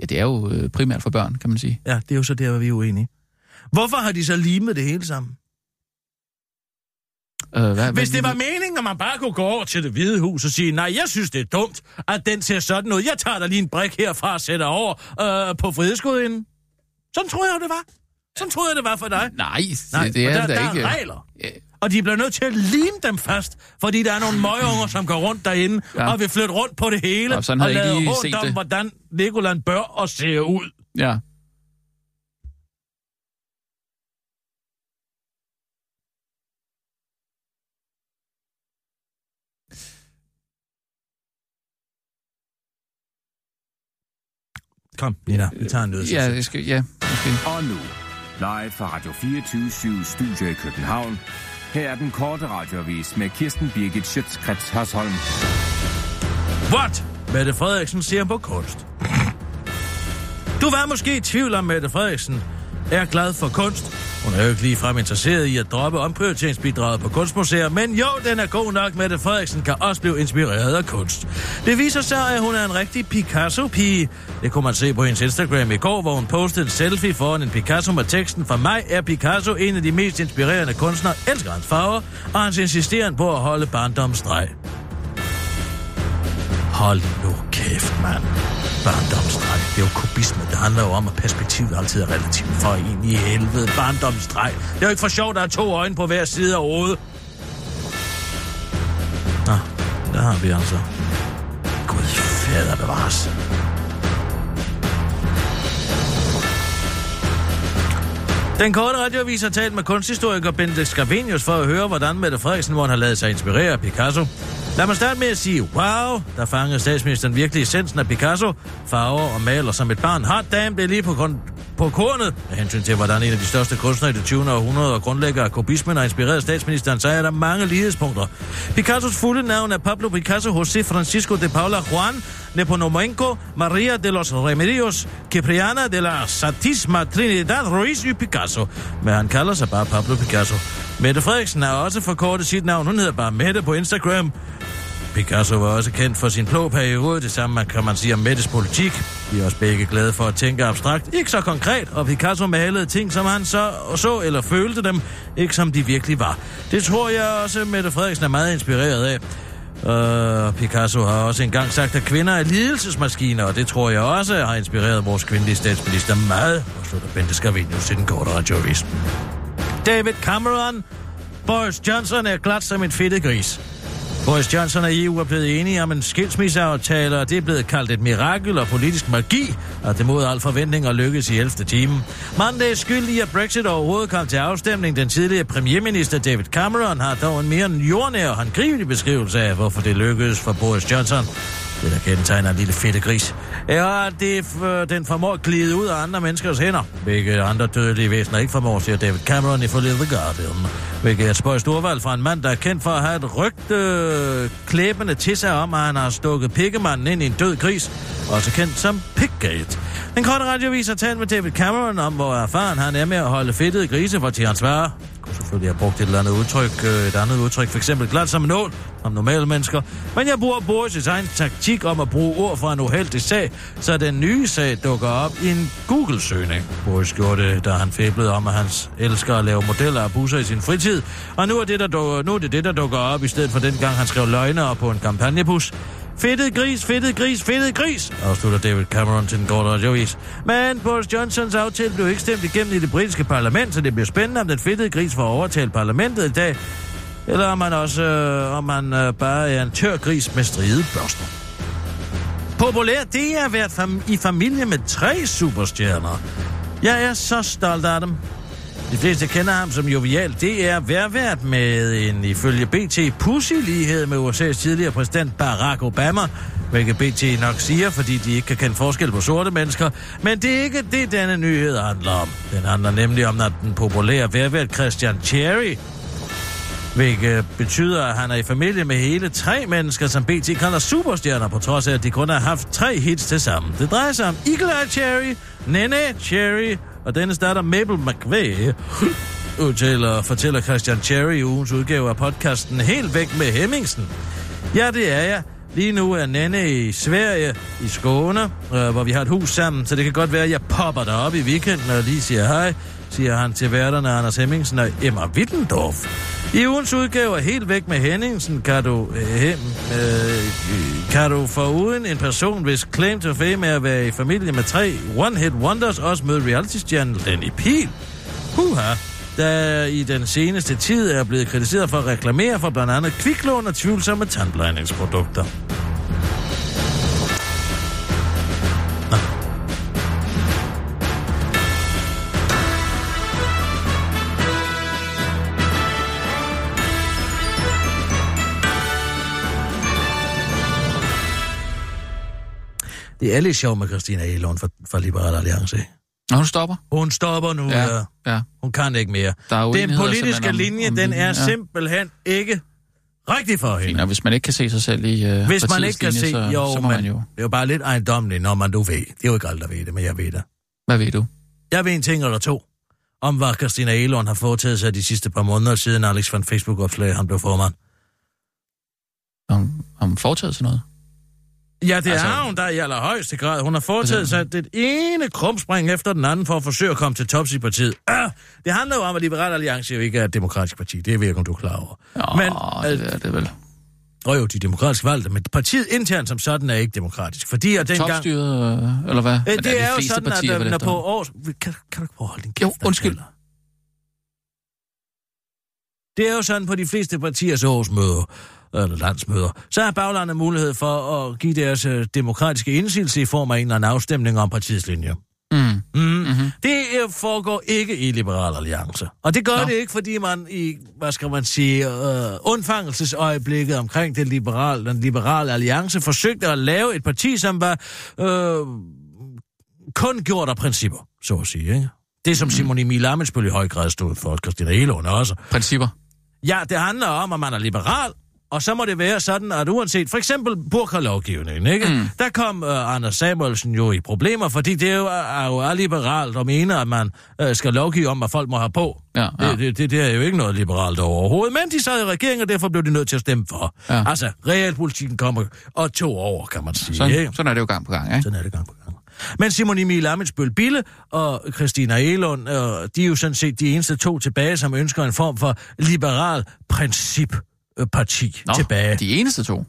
ja, det er jo øh, primært for børn, kan man sige. Ja, det er jo så der, hvor vi er uenige. Hvorfor har de så limet det hele sammen? Øh, hvad, Hvis hvad, det var meningen, at man bare kunne gå over til det hvide hus og sige, nej, jeg synes, det er dumt, at den ser sådan ud. Jeg tager da lige en brik herfra og sætter over øh, på frihedsgudenden. Sådan troede jeg det var. Sådan troede jeg, det var for dig. Nej, Nej, det, er der, da der ikke. er regler. Og de bliver nødt til at lime dem fast, fordi der er nogle møgeunger, som går rundt derinde Ja. og vil flytte rundt på det hele Og sådan og lige rundt om, det. hvordan Legoland bør og ser ud. Ja. Kom, Nina, vi tager en nød. Ja, jeg skal, ja, måske. Og nu, live fra Radio 24 Studio i København. Her er den korte radiovis med Kirsten Birgit Schøtzgrads Hasholm. What? Mette Frederiksen ser på kunst. Du var måske i tvivl om, Mette Frederiksen er glad for kunst. Hun er jo ikke ligefrem interesseret i at droppe omprioriteringsbidraget på kunstmuseer, men jo, den er god nok. Mette Frederiksen kan også blive inspireret af kunst. Det viser sig, at hun er en rigtig Picasso-pige. Det kunne man se på hendes Instagram i går, hvor hun postede en selfie foran en Picasso med teksten For mig er Picasso en af de mest inspirerende kunstnere, elsker hans farver, og hans insisteren på at holde barndomstreg. Hold nu kæft, mand. Barndomsstreg. Det er jo kubisme. Det handler jo om, at perspektivet altid er relativt for en i helvede. Barndomsstreg. Det er jo ikke for sjovt, der er to øjne på hver side af hovedet. Nå, der har vi altså. Gud fader bevares. Den korte radioavis har talt med kunsthistoriker Bente Scavenius for at høre, hvordan Mette Frederiksen måtte have lavet sig inspirere af Picasso. Lad mig starte med at sige, wow, der fangede statsministeren virkelig essensen af Picasso. Farver og maler som et barn. Hot damn, det er lige på, grund, på kornet. Med hensyn til, hvordan en af de største kunstnere i det 20. århundrede og grundlægger af kubismen har inspireret statsministeren, så er der mange lighedspunkter. Picassos fulde navn er Pablo Picasso José Francisco de Paula Juan Neponomenko Maria de los Remedios Cipriana de la Santísima Trinidad Ruiz y Picasso. Men han kalder sig bare Pablo Picasso. Mette Frederiksen har også forkortet sit navn. Hun hedder bare Mette på Instagram. Picasso var også kendt for sin blå periode. Det samme kan man sige om Mettes politik. Vi er også begge glade for at tænke abstrakt. Ikke så konkret, og Picasso malede ting, som han så, så eller følte dem, ikke som de virkelig var. Det tror jeg også, Mette Frederiksen er meget inspireret af. Uh, Picasso har også engang sagt, at kvinder er lidelsesmaskiner, og det tror jeg også har inspireret vores kvindelige statsminister meget. Og slutter Bente Scavenius til den korte radiovis. David Cameron. Boris Johnson er glat som en fedtet gris. Boris Johnson og EU er blevet enige om en skilsmisseaftale, og det er blevet kaldt et mirakel og politisk magi, og det mod al forventning at lykkes i 11. time. Manden er skyldig, at Brexit overhovedet kom til afstemning. Den tidligere premierminister David Cameron har dog en mere jordnær og håndgribelig beskrivelse af, hvorfor det lykkedes for Boris Johnson. Det, der kendetegner en lille fedte gris, er, at det, øh, den formår at glide ud af andre menneskers hænder. Hvilket andre dødelige væsener ikke formår, siger David Cameron i The Guardian. Hvilket er et spøjst urvalg fra en mand, der er kendt for at have et rygte øh, klæbende til sig om, at han har stukket pikkemanden ind i en død gris, også kendt som Pickgate. Den korte radiovis har talt med David Cameron om, hvor erfaren han er med at holde fedtede grise for til hans varer kunne selvfølgelig have brugt et eller andet udtryk, øh, et andet udtryk, for eksempel glat som en nål, om normale mennesker. Men jeg bruger Boris' egen taktik om at bruge ord fra en uheldig sag, så den nye sag dukker op i en Google-søgning. Boris gjorde det, da han fæblede om, at hans elsker at lave modeller af busser i sin fritid. Og nu er, det, der dukker, nu er det det, der dukker op, i stedet for den gang, han skrev løgner på en kampagnebus. Fedtet gris, fedtet gris, fedtet gris, afslutter David Cameron til den korte radiovis. Men Boris Johnsons aftale blev ikke stemt igennem i det britiske parlament, så det bliver spændende, om den fedtede gris får overtalt parlamentet i dag, eller om man også øh, om man øh, bare er en tør gris med stride børster. Populær, det er at være fam- i familie med tre superstjerner. Jeg er så stolt af dem. De fleste kender ham som jovial. Det er værvært med en ifølge BT pussy-lighed med USA's tidligere præsident Barack Obama, hvilket BT nok siger, fordi de ikke kan kende forskel på sorte mennesker. Men det er ikke det, denne nyhed handler om. Den handler nemlig om, at den populære værvært Christian Cherry Hvilket betyder, at han er i familie med hele tre mennesker, som BT kalder superstjerner, på trods af, at de kun har haft tre hits til sammen. Det drejer sig om Eagle Eye Cherry, Nene Cherry og dennes datter Mabel McVeigh, udtaler fortæller Christian Cherry i ugens udgave af podcasten Helt væk med Hemmingsen. Ja, det er jeg. Lige nu er Nenne i Sverige, i Skåne, øh, hvor vi har et hus sammen, så det kan godt være, at jeg popper derop i weekenden og lige siger hej, siger han til værterne Anders Hemmingsen og Emma Wittendorf. I ugens udgave er helt væk med Henningsen, kan du, øh, hem, øh, kan du foruden en person, hvis claim to fame er at være i familie med tre one-hit wonders, også møde reality-stjernen Lenny Pihl. Huha, der i den seneste tid er blevet kritiseret for at reklamere for blandt andet kviklån og tvivlsomme tandplejningsprodukter. Det er lidt sjovt med Christina Elund fra, fra Liberal Alliance. Nå, hun stopper. Hun stopper nu. Ja. Ja, ja. Hun kan ikke mere. Der er Den politiske om- linje, om den er ja. simpelthen ikke rigtig for hende. Fint, og hvis man ikke kan se sig selv i uh, Hvis man ikke kan linje, se, så, jo, så må man jo... det er jo bare lidt ejendommeligt, når man du ved. Det er jo ikke alle, der ved det, men jeg ved det. Hvad ved du? Jeg ved en ting eller to, om hvad Christina Elund har foretaget sig de sidste par måneder siden Alex van Facebook-opslag, han blev formand. Om, om foretaget sig noget? Ja, det Altså- er hun der i allerhøjeste grad. Hun har foretaget Altså- sig det ene krumspring efter den anden for at forsøge at komme til tops i partiet. Ah, det handler jo om, at Liberal Alliance jo ikke er et demokratisk parti. Det er om du er klar over. Ja, Men, det er det vel. Og jo, de er demokratisk valgte, men partiet internt som sådan er ikke demokratisk. Fordi at dengang... Topstyret, øh, eller hvad? Øh, Men det de er, jo sådan, at partier vel øh, når på års... Kan, kan du ikke prøve at holde din kæft? Jo, undskyld. Det er jo sådan på de fleste partiers årsmøder, eller landsmøder, så har baglandet mulighed for at give deres øh, demokratiske indsigelse i form af en eller anden afstemning om partiets linje. Mm. Mm. Mm-hmm. Det øh, foregår ikke i Liberal Alliance. Og det gør Nå. Det ikke, fordi man i, hvad skal man sige, øh, undfangelsesøjeblikket omkring det liberale, den liberale alliance forsøgte at lave et parti, som var øh, kun gjort af principper, så at sige. Ikke? Det, som Simon Emil Amitsbøl i høj grad stod for, Christina Elund også. Principper. Ja, det handler om, at man er liberal, og så må det være sådan, at uanset for eksempel burkalovgivningen, ikke? Mm. Der kom uh, Anders Samuelsen jo i problemer, fordi det er jo, er jo er liberalt og mener, at man uh, skal lovgive om, hvad folk må have på. Ja, ja. Det, det, det, det er jo ikke noget liberalt overhovedet, men de sad i regeringen, og derfor blev de nødt til at stemme for. Ja. Altså, realpolitikken kommer og to over, kan man sige. Sådan, ikke? sådan er det jo gang på gang, ikke? Sådan er det gang på gang. Men Simon Emil Amitsbøl Bille og Christina Elund, øh, de er jo sådan set de eneste to tilbage, som ønsker en form for liberal principparti Nå, tilbage. de eneste to.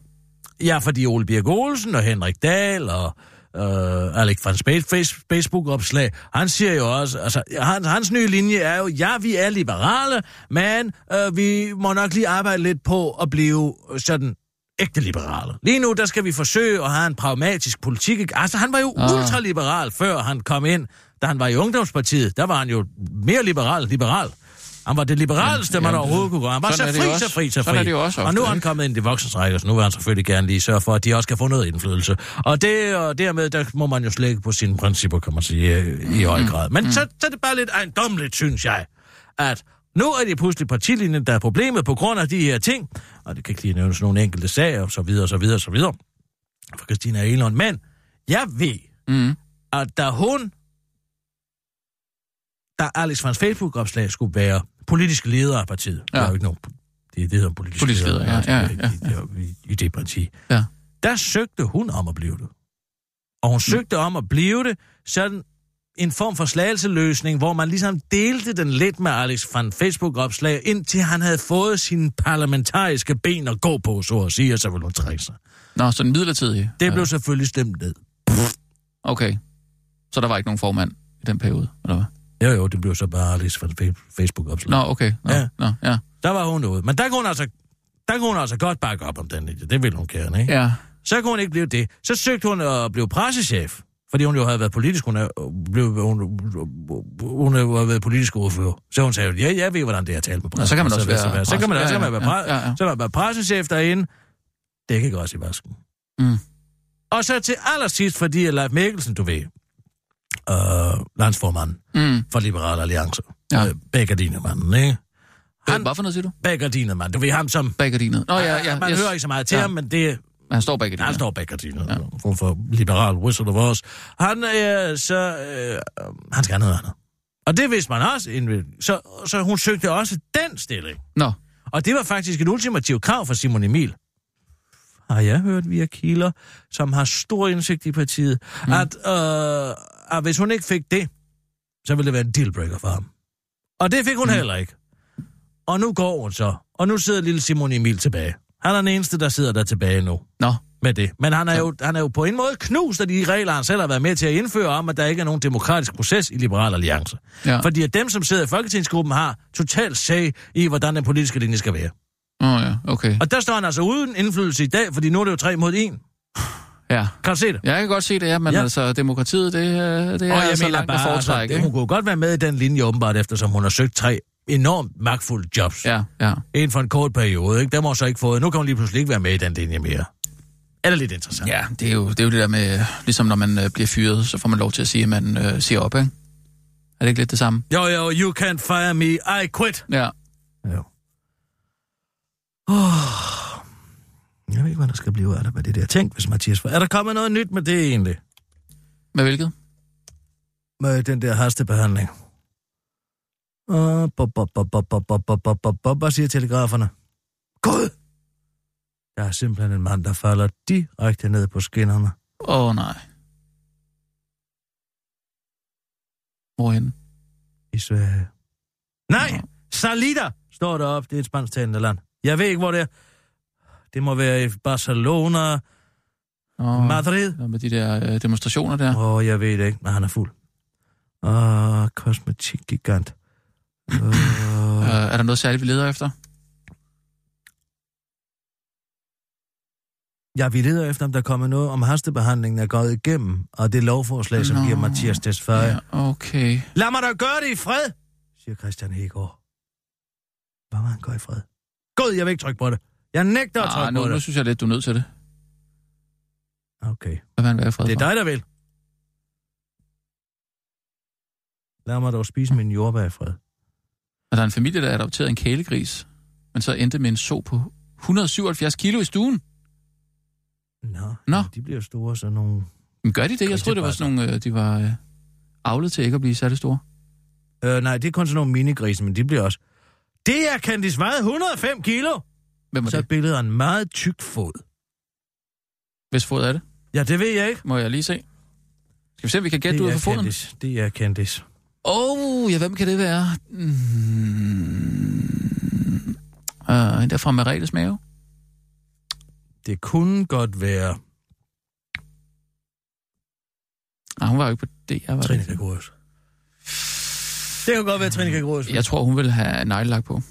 Ja, fordi Ole Birk Olsen og Henrik Dahl og øh, Alex van Space, face, Facebook-opslag, han siger jo også, altså, hans, hans nye linje er jo, ja, vi er liberale, men øh, vi må nok lige arbejde lidt på at blive sådan ægte liberale. Lige nu, der skal vi forsøge at have en pragmatisk politik. ikke? Altså, han var jo Ah. ultraliberal, før han kom ind. Da han var i ungdomspartiet, der var han jo mere liberal liberal. Han var det liberalste, Jamen, man jamen, overhovedet kunne gøre. Han var så fri, så fri, så fri. Sådan er det jo også og nu ofte, er han kommet ind i række, så nu vil han selvfølgelig gerne lige sørge for, at de også kan få noget indflydelse. Og, det, og dermed, der må man jo slække på sine principper, kan man sige, øh, i høj grad. Men så, så er det bare lidt ejendommeligt, synes jeg, at nu er det pludselig partilinjen, der er problemet på grund af de her ting, og det kan ikke lige nævnes nogle enkelte sager, og så videre, og så videre, og så videre, for Christina Elund. Men jeg ved, Mm. at da hun, da Alex Vans Facebook-opslag skulle være politisk leder af partiet, ja. Ja. der er jo ikke nogen, det, det hedder politisk, Politisk leder, ja, ja, i, ja, i, i, i det parti. Ja. Der søgte hun om at blive det. Og hun søgte om at blive det, sådan en form for slagelseløsning, hvor man ligesom delte den lidt med Alex van Facebook-opslag, indtil han havde fået sine parlamentariske ben at gå på, så at sige, og så ville hun trække sig. Nå, så den midlertidige. Det Ja. blev selvfølgelig stemt ned. Okay. Så der var ikke nogen formand i den periode, eller hvad? Jo, jo, det blev så bare van Fa- Facebook-opslag. Nå, okay. Nå, Ja. Nå, ja. Der var hun ude. Men der kunne hun altså, der kunne hun altså godt bakke op om den idé. Det ville hun gerne, ikke? Ja. Så kunne hun ikke blive det. Så søgte hun at blive pressechef. Fordi hun jo havde været politisk, hun, er, blev, hun, hun har været politisk ordfører. Så hun sagde, ja, jeg ved, hvordan det er at tale med pressen. Nå, så kan man også være Så kan man, presse- så kan man ja, være, ja, ja, ja. så kan man pressechef derinde. Det kan også i vasken. Mm. Og så til allersidst, fordi Leif Mikkelsen, du ved, øh, landsformanden Mm. for Liberale Alliance, Ja. øh, begge dine manden, ikke? Han... Hvad for noget siger du? mand. Du ved ham som... Bag gardinet. Nå ja, ja. Man yes. hører ikke så meget til Ja. ham, men det, Han står bag gardinet. han står bag gardinet. Ja. For, for liberal Wizard of Oz. Han, øh, så, øh, han skal have noget andet. Og det vidste man også. Så, så hun søgte også den stilling. Nå, Og det var faktisk et ultimativt krav fra Simon Emil. Har jeg hørt via kilder, som har stor indsigt i partiet, mm. at, øh, at hvis hun ikke fik det, så ville det være en dealbreaker for ham. Og det fik hun mm. heller ikke. Og nu går hun så. Og nu sidder lille Simon Emil tilbage. Han er den eneste, der sidder der tilbage nu nå. med det. Men han er, jo, han er jo på en måde knust af de regler, han selv har været med til at indføre om, at der ikke er nogen demokratisk proces i Liberal Alliance. Ja. Fordi at dem, som sidder i Folketingsgruppen, har totalt sag i, hvordan den politiske linje skal være. Åh oh, ja, okay. Og der står han altså uden indflydelse i dag, fordi nu er det jo tre mod en. Ja. Kan du se det? Jeg kan godt se det, ja, men Ja. ja. altså, demokratiet, det, øh, det er altså langt at foretrække, altså, ikke? hun kunne godt være med i den linje åbenbart, eftersom hun har søgt tre enormt magtfulde jobs. Ja, ja. Inden for en kort periode, ikke? Dem har så ikke fået. Nu kan hun lige pludselig ikke være med i den linje mere. Er det lidt interessant? Ja, det er, jo, det er jo det der med, ligesom når man øh, bliver fyret, så får man lov til at sige, at man øh, siger op, ikke? Er det ikke lidt det samme? Jo, jo, you can't fire me, I quit. Ja. Jo. Oh. Jeg ved ikke, hvad der skal blive af det med det der. Tænk, hvis Mathias... Er der kommet noget nyt med det egentlig? Med hvilket? Med den der hastebehandling. Hvad siger telegraferne? Gud! Der er simpelthen en mand, der falder direkte ned på skinnerne. Åh oh, nej. Hvorhen? I Sverige. Nej! Salida! Står deroppe. Det er et spansktalende land. Jeg ved ikke, hvor det er. Det må være i Barcelona, Oh, Madrid. Med de der øh, demonstrationer der. Åh, oh, jeg ved det ikke, men han er fuld. Åh, oh, kosmetikgigant. Uh, Øh, er der noget særligt, vi leder efter? ja, vi leder efter, om der kommer noget om hastebehandlingen er gået igennem, og det lovforslag, som Nå. giver Mathias Tesfaye. Ja. Okay. Lad mig da gøre det i fred, siger Christian Hegård. Hvad må han gøre i fred? Gud, jeg vil ikke trykke på det. Jeg nægter at Ah, trykke nu, på nu det. synes jeg lidt, du er nødt til det. Okay. Hvad han være fred Det er dig, der vil. Lad mig dog spise min jordbær i fred. Og der er en familie, der adopterede en kælegris, men så endte med en så på 177 kilo i stuen. Nå, Nå. de bliver store, sådan nogle... Men gør de det? Jeg troede, det var sådan nogle, øh, de var øh, avlet til ikke at blive særlig store. Øh, nej, det er kun sådan nogle minigrise, men de bliver også... Det er Candice Vade, 105 kilo! Hvem var Så er det? billedet af en meget tyk fod. Hvis fod er det? Ja, det ved jeg ikke. Må jeg lige se. Skal vi se, om vi kan gætte ud er fra foden? Candice. Det er Candice. Åh, oh, ja, hvem kan det være? Mm. Uh, en der fra Maretes mave? Det kunne godt være Nej, hun var jo ikke på det. Jeg, var Trine det. Det kan godt være Trine Gregorius. jeg tror, hun vil have neglelak på.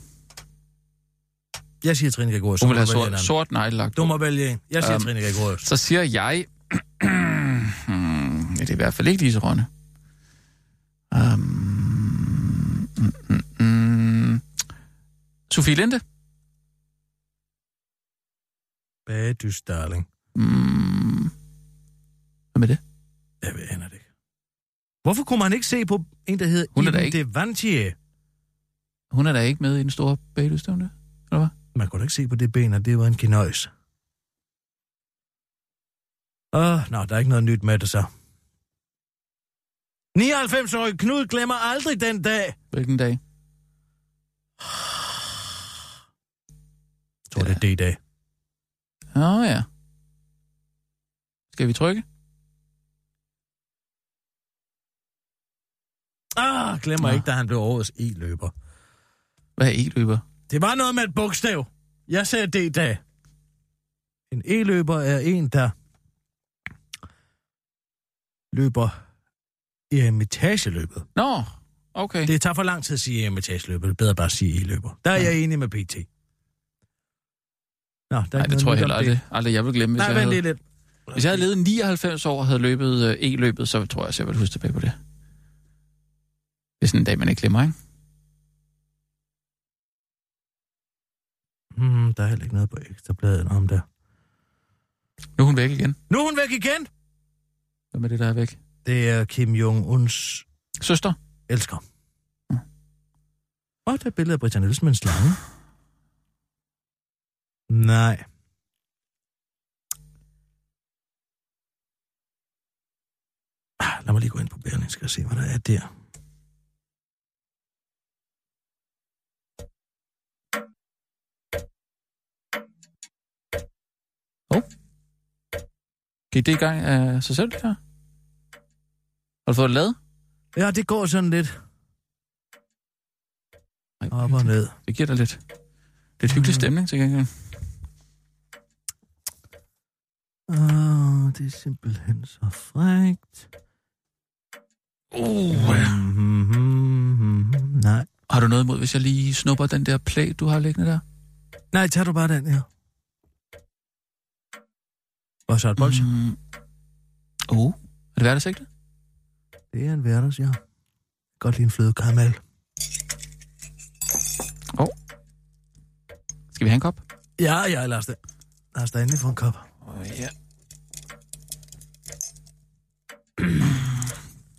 Jeg siger Trine Gregorius. Hun Du vil må have en sort, sort neglelak Du må vælge en. Jeg siger Um, Trine Gregorius. Så siger jeg... hmm, det er i hvert fald ikke Lise Rønne. Um, mm, mm, mm. Sofie Linde? Bagdys, darling. Mm. Hvad med det? Jeg ved aner det ikke. Hvorfor kunne man ikke se på en, der hedder Hun er Iben ikke- Devantier? Hun er da ikke med i den store bagløsstævne, eller hvad? Man kunne da ikke se på det ben, at det var en kinøjs. Åh, nå, der er ikke noget nyt med det så. 99-årig Knud glemmer aldrig den dag. Hvilken dag? Jeg tror, det er D-dag. Oh, ja. Skal vi trykke? Ah, glemmer Nå. ikke, da han blev årets e-løber. Hvad er e-løber? Det var noget med et bogstav. Jeg sagde D-dag. En e-løber er en, der løber i etageløbet. Nå, okay. Det tager for lang tid at sige etageløbet. Det er bedre bare at sige e-løber. Der er jeg enig med PT. Nå, der er Nej, det tror jeg heller aldrig, aldrig jeg vil glemme, hvis Nej, jeg havde... lidt. Hvis jeg havde levet 99 år og havde løbet øh, e-løbet, så tror jeg, at jeg ville huske tilbage på det. Det er sådan en dag, man ikke glemmer, ikke? Hmm, der er heller ikke noget på ekstrabladet om det. Nu er hun væk igen. Nu er hun væk igen. Hvem er det, der er væk? Det er Kim Jong-uns Søster? elsker. Åh, oh, der er billede af Britta Nielsen med en slange. Nej. Ah, Lad mig lige gå ind på Berlingske og se, hvad der er der. Gik det i gang af sig selv, det her? Har du fået det lavet? Ja, det går sådan lidt Nej, op og ned. Det giver dig lidt, lidt hyggelig stemning til gengæld. Åh, det er simpelthen så frægt. Uh, ja. Mm-hmm. Nej. Har du noget imod, hvis jeg lige snupper den der plate, du har liggende der? Nej, tag du bare den her. Og så et bolsje. Mm. Uh, er det hverdagsægte? Det er en hverdags, ja. Godt lide en fløde karamel. Skal vi have en kop? Ja, ja, lad os da. Lad os da endelig få en kop. Oh, ja.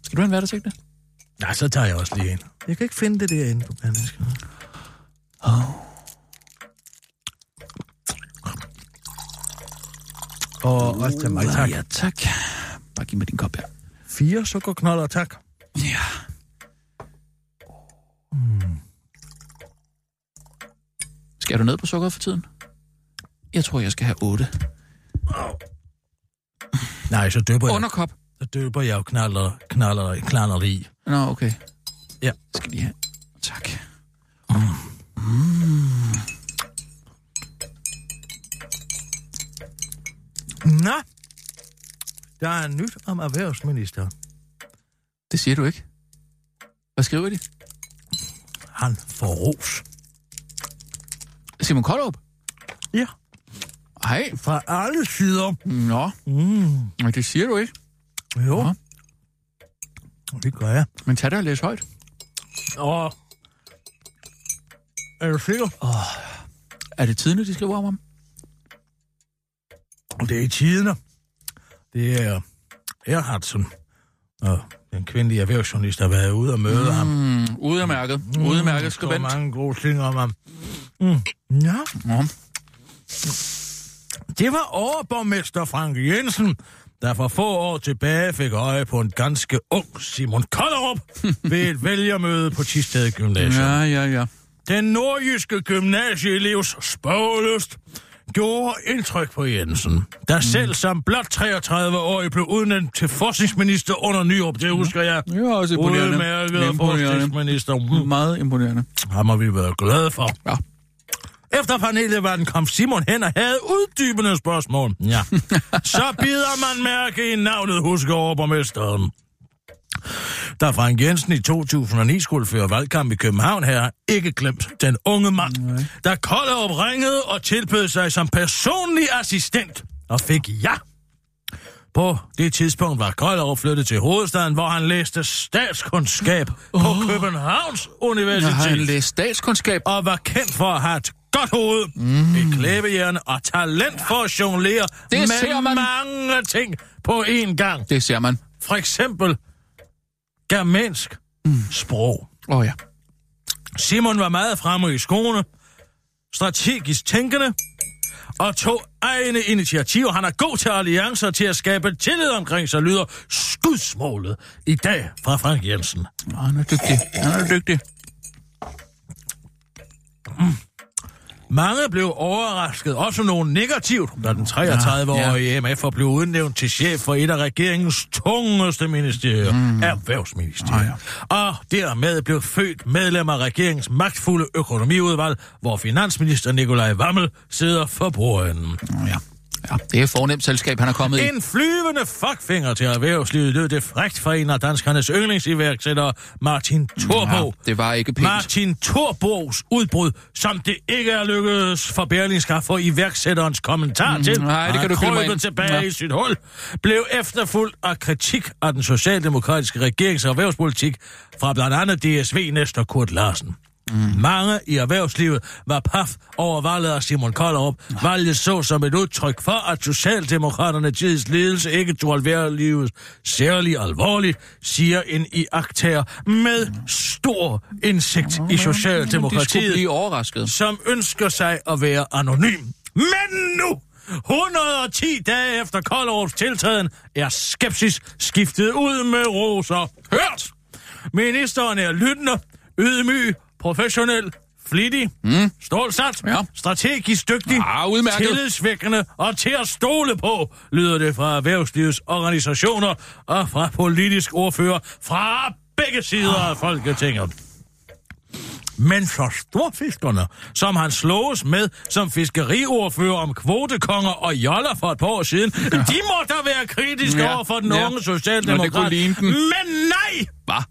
Skal du have en hverdagsægte? Nej, så tager jeg også lige en. Jeg kan ikke finde det derinde på Berlingske. Oh. Og også til mig, tak. Ja, tak. Bare giv mig din kop her. Fire sukkerknolder, tak. Ja. Skal du ned på sukkeret for tiden? Jeg tror, jeg skal have 8. Nej, så døber jeg, Underkop. så døber jeg jo knaller, knaller, knaller i. Nå, okay. Ja. Skal lige have. Tak. Nå, der er nyt om erhvervsminister. Det siger du ikke. Hvad skriver de? Han får ros. Simon Koldrup? Ja. Hej. Fra alle sider. Nå, Mm. det siger du ikke. Jo. Nå. Det gør jeg. Men tag det og læs højt. Og... Er du sikker? Er det tidligt, de skriver om ham? Det er i tiderne. Det er Erhardsen, og den kvindelige erhvervsjournalist, der har været ude og møde mm. ham. Mm, udmærket. Udmærket Så skribent. mange gode ting om ham. Mm. Ja, Nå. det var overborgmester Frank Jensen, der for få år tilbage fik øje på en ganske ung Simon Kollerup ved et vælgermøde på Tisted Gymnasium. Ja, ja, ja. Den nordjyske gymnasieelevs spørgelyst gjorde indtryk på Jensen, der selv som blot 33-årig blev udnævnt til forskningsminister under Nyrup. Det husker jeg. Det er også imponerende. Udmærket forskningsminister. Mm. Meget imponerende. Ham har vi været glade for. Ja. Efter paneldebatten kom Simon hen og havde uddybende spørgsmål. Ja. Så bider man mærke i navnet huske overborgmesteren. Da Frank Jensen i 2009 skulle føre valgkamp i København, her ikke glemt den unge mand, Nej. der Kollerup ringede og tilbød sig som personlig assistent og fik ja. På det tidspunkt var Kollerup flyttet til hovedstaden, hvor han læste statskundskab på Københavns Universitet Jeg har læst statskundskab. og var kendt for at have et godt hoved, mm. et klæbehjerne og talent for at jonglere Det med ser man. mange ting på én gang. Det ser man. For eksempel germansk mm. sprog. Åh oh, ja. Simon var meget fremme i skoene, strategisk tænkende og tog egne initiativer. Han er god til alliancer til at skabe tillid omkring sig, lyder skudsmålet i dag fra Frank Jensen. Nå, han er dygtig. Han er dygtig. Mange blev overrasket, også nogle negativt, da den 33-årige ja, MF blev udnævnt til chef for et af regeringens tungeste ministerier, mm. Erhvervsministeriet. Ah, Og dermed blev født medlem af regeringens magtfulde økonomiudvalg, hvor finansminister Nikolaj Wammel sidder for bordenden. Ja. Ja, det er et fornemt selskab, han er kommet i. En flyvende fuckfinger til erhvervslivet lød det frægt fra en af danskernes yndlingsiværksættere, Martin Thorbo. Ja, det var ikke pænt. Martin Thorbos udbrud, som det ikke er lykkedes for Berlingske at få iværksætterens kommentar Mm, til, nej, det kan du ind. tilbage Ja. i sit hul, blev efterfulgt af kritik af den socialdemokratiske regerings erhvervspolitik fra blandt andet DSV Næster Kurt Larsen. Mm. Mange i erhvervslivet var paf over valget af Simon Kollerup. Valget så som et udtryk for, at Socialdemokraterne tids ledelse ikke tog alvorlivet særlig alvorligt, siger en iagtager med stor indsigt i De skulle Socialdemokratiet overrasket. som ønsker sig at være anonym. Men nu, 110 dage efter Kolderups tiltræden, er skepsis skiftet ud med roser. Hørt! Ministeren er lyttende, ydmyg, professionel, flittig, mm. stålsat, Ja. strategisk dygtig, Ah, udmærket. tillidsvækkende og til at stole på, lyder det fra erhvervslivets organisationer og fra politisk ordfører fra begge sider af Folketinget. Men så storfiskerne, som han slås med som fiskeriordfører om kvotekonger og joller for et par år siden, de må da være kritiske Ja, over for den ja. unge socialdemokrat. Men nej! Hvad?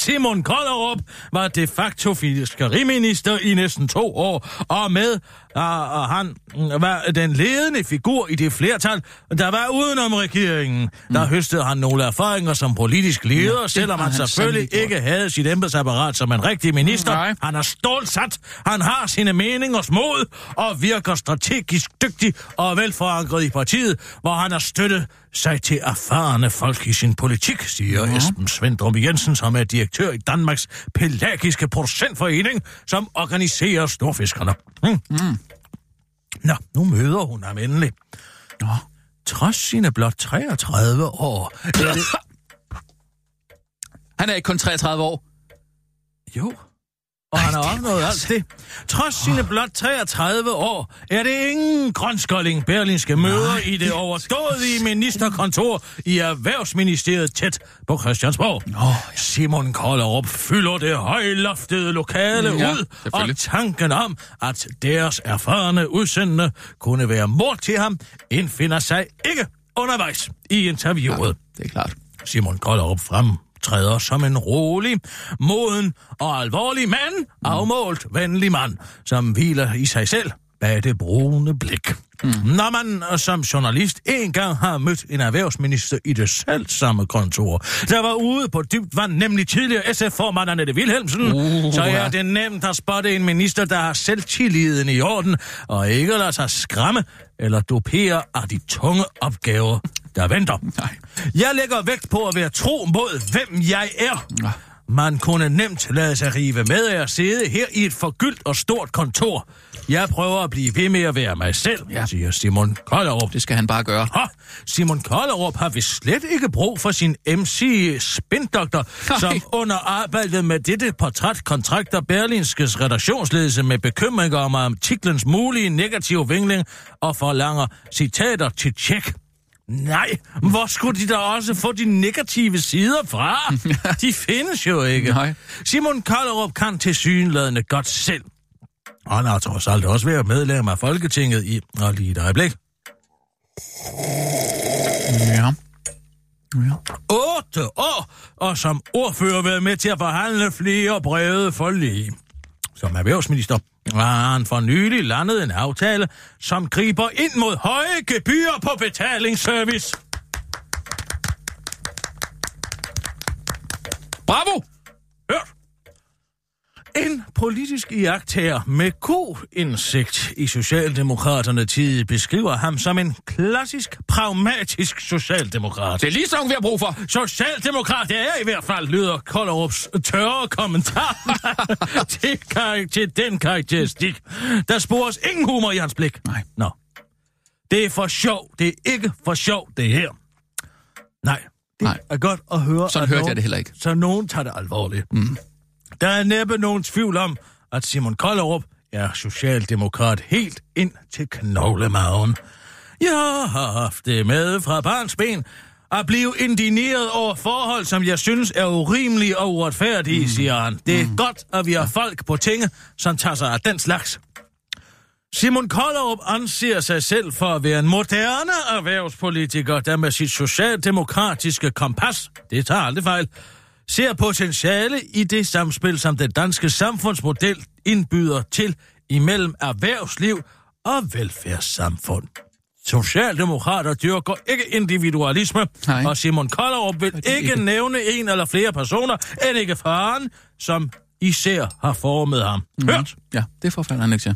Simon Kollerup var de facto fiskeriminister i næsten to år, og med og, og han mm, var den ledende figur i det flertal, der var udenom regeringen. Der høstede han nogle erfaringer som politisk leder, selvom har han han selvfølgelig ikke havde sit embedsapparat som en rigtig minister. Nej. Han er stålsat, han har sine meningers mod, og virker strategisk dygtig og velforankret i partiet, hvor han har støttet sig til erfarne folk i sin politik, siger ja. Esben Svendrup Jensen, som er direktør i Danmarks Pelagiske Producentforening, som organiserer storfiskerne. Hmm. Mm. Nå, nu møder hun ham endelig. Nå. Trods sine blot 33 år. Det... Han er ikke kun 33 år. Jo. Og han har opnået alt det. Trods sine blot 33 år, er det ingen grønskolding Berlinske møder i det overdådige ministerkontor i Erhvervsministeriet tæt på Christiansborg. ja. Simon Kollerup fylder det højloftede lokale Mm, ja, ud, og tanken om, at deres erfarne udsendende kunne være mor til ham, indfinder sig ikke undervejs i interviewet. Det er klart. Simon Kollerup fremtræder som en rolig, moden og alvorlig mand, afmålt, venlig mand, som hviler i sig selv bag det brune blik. Mm. Når man som journalist engang har mødt en erhvervsminister i det selv samme kontor, der var ude på dybt vand, nemlig tidligere SF-formand Annette Wilhelmsen, Uh, så er det nemt at spotte en minister, der har selvtilliden i orden, og ikke lader sig skræmme eller dopere af de tunge opgaver, der venter. Nej. Jeg lægger vægt på at være tro mod, hvem jeg er. Ja. Man kunne nemt lade sig rive med af at sidde her i et forgyldt og stort kontor. Jeg prøver at blive ved med at være mig selv, ja. Siger Simon Kollerup. Det skal han bare gøre. Ha, Simon Kollerup har vist slet ikke brug for sin MC-spindoktor, Nej. som under arbejdet med dette portræt kontrakter Berlinskes redaktionsledelse med bekymringer om artiklens mulige negative vingling og forlanger citater til tjek. Nej, hvor skulle de da også få de negative sider fra? De findes jo ikke. Nej. Simon Kollerup kan til synladende godt selv. Og han har trods alt også været medlem af Folketinget i... Og lige et øjeblik. Ja. Ja. otte år, og som ordfører været med til at forhandle flere brede forlig. Som erhvervsminister var han for nylig landet en aftale, som griber ind mod høje gebyrer på betalingsservice. Bravo! Hørt! En politisk iagtager med god indsigt i Socialdemokraterne tid beskriver ham som en klassisk, pragmatisk socialdemokrat. Det er lige sådan, vi har brug for. Socialdemokrat er i hvert fald, lyder Kolderups tørre kommentar til, kar- til den karakteristik. Der spores ingen humor i hans blik. Nej. Nå. Det er for sjov. Det er ikke for sjov, det her. Nej. Det Nej. er godt at høre. Sådan at hørte nogen, jeg det heller ikke. Så nogen tager det alvorligt. Mm. Der er næppe nogen tvivl om, at Simon Kollerup er socialdemokrat helt ind til knoglemagen. Jeg har haft det med fra barns ben at blive indigneret over forhold, som jeg synes er urimelige og uretfærdige, mm. siger han. Det er mm. godt, at vi har folk på tinge, som tager sig af den slags. Simon Kollerup anser sig selv for at være en moderne erhvervspolitiker, der med sit socialdemokratiske kompas, det tager aldrig fejl, ser potentiale i det samspil, som den danske samfundsmodel indbyder til imellem erhvervsliv og velfærdssamfund. Socialdemokrater dyrker ikke individualisme, Nej. og Simon Kollerup vil ikke, ikke. nævne en eller flere personer, end ikke faren, som især har formet ham. Mm. Hørt? Ja, det får han ikke til.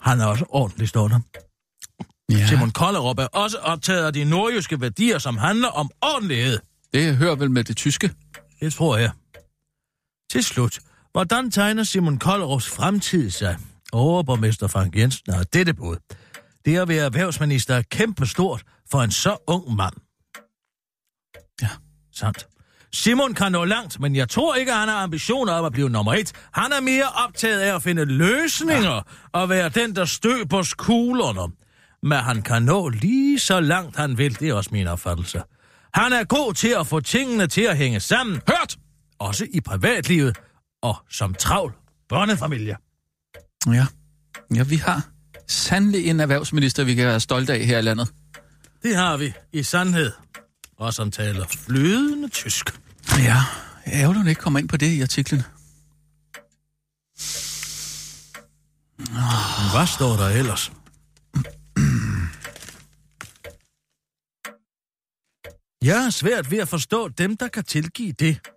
Han er også ordentlig stående. Ja, Simon Kollerup er også optaget af de nordjyske værdier, som handler om ordentlighed. det hører vel med det tyske. Det tror jeg. Til slut, hvordan tegner Simon Kollerups fremtid sig? Overborgmester Frank Jensen har dette bud. Det at være erhvervsminister er kæmpestort for en så ung mand. Ja. Sandt. Simon kan nå langt, men jeg tror ikke, at han har ambitioner om at blive nummer et. Han er mere optaget af at finde løsninger ja. og være den, der støber kuglerne. Men han kan nå lige så langt, han vil. Det er også min opfattelse. Han er god til at få tingene til at hænge sammen. Hørt! Også i privatlivet og som travl børnefamilie. Ja. Ja, vi har sandelig en erhvervsminister, vi kan være stolte af her i landet. Det har vi i sandhed. Og som taler flydende tysk. Ja, ærgerligt, hun ikke kommer ind på det i artiklen. Hvad står der ellers? Jeg er svært ved at forstå dem, der kan tilgive det.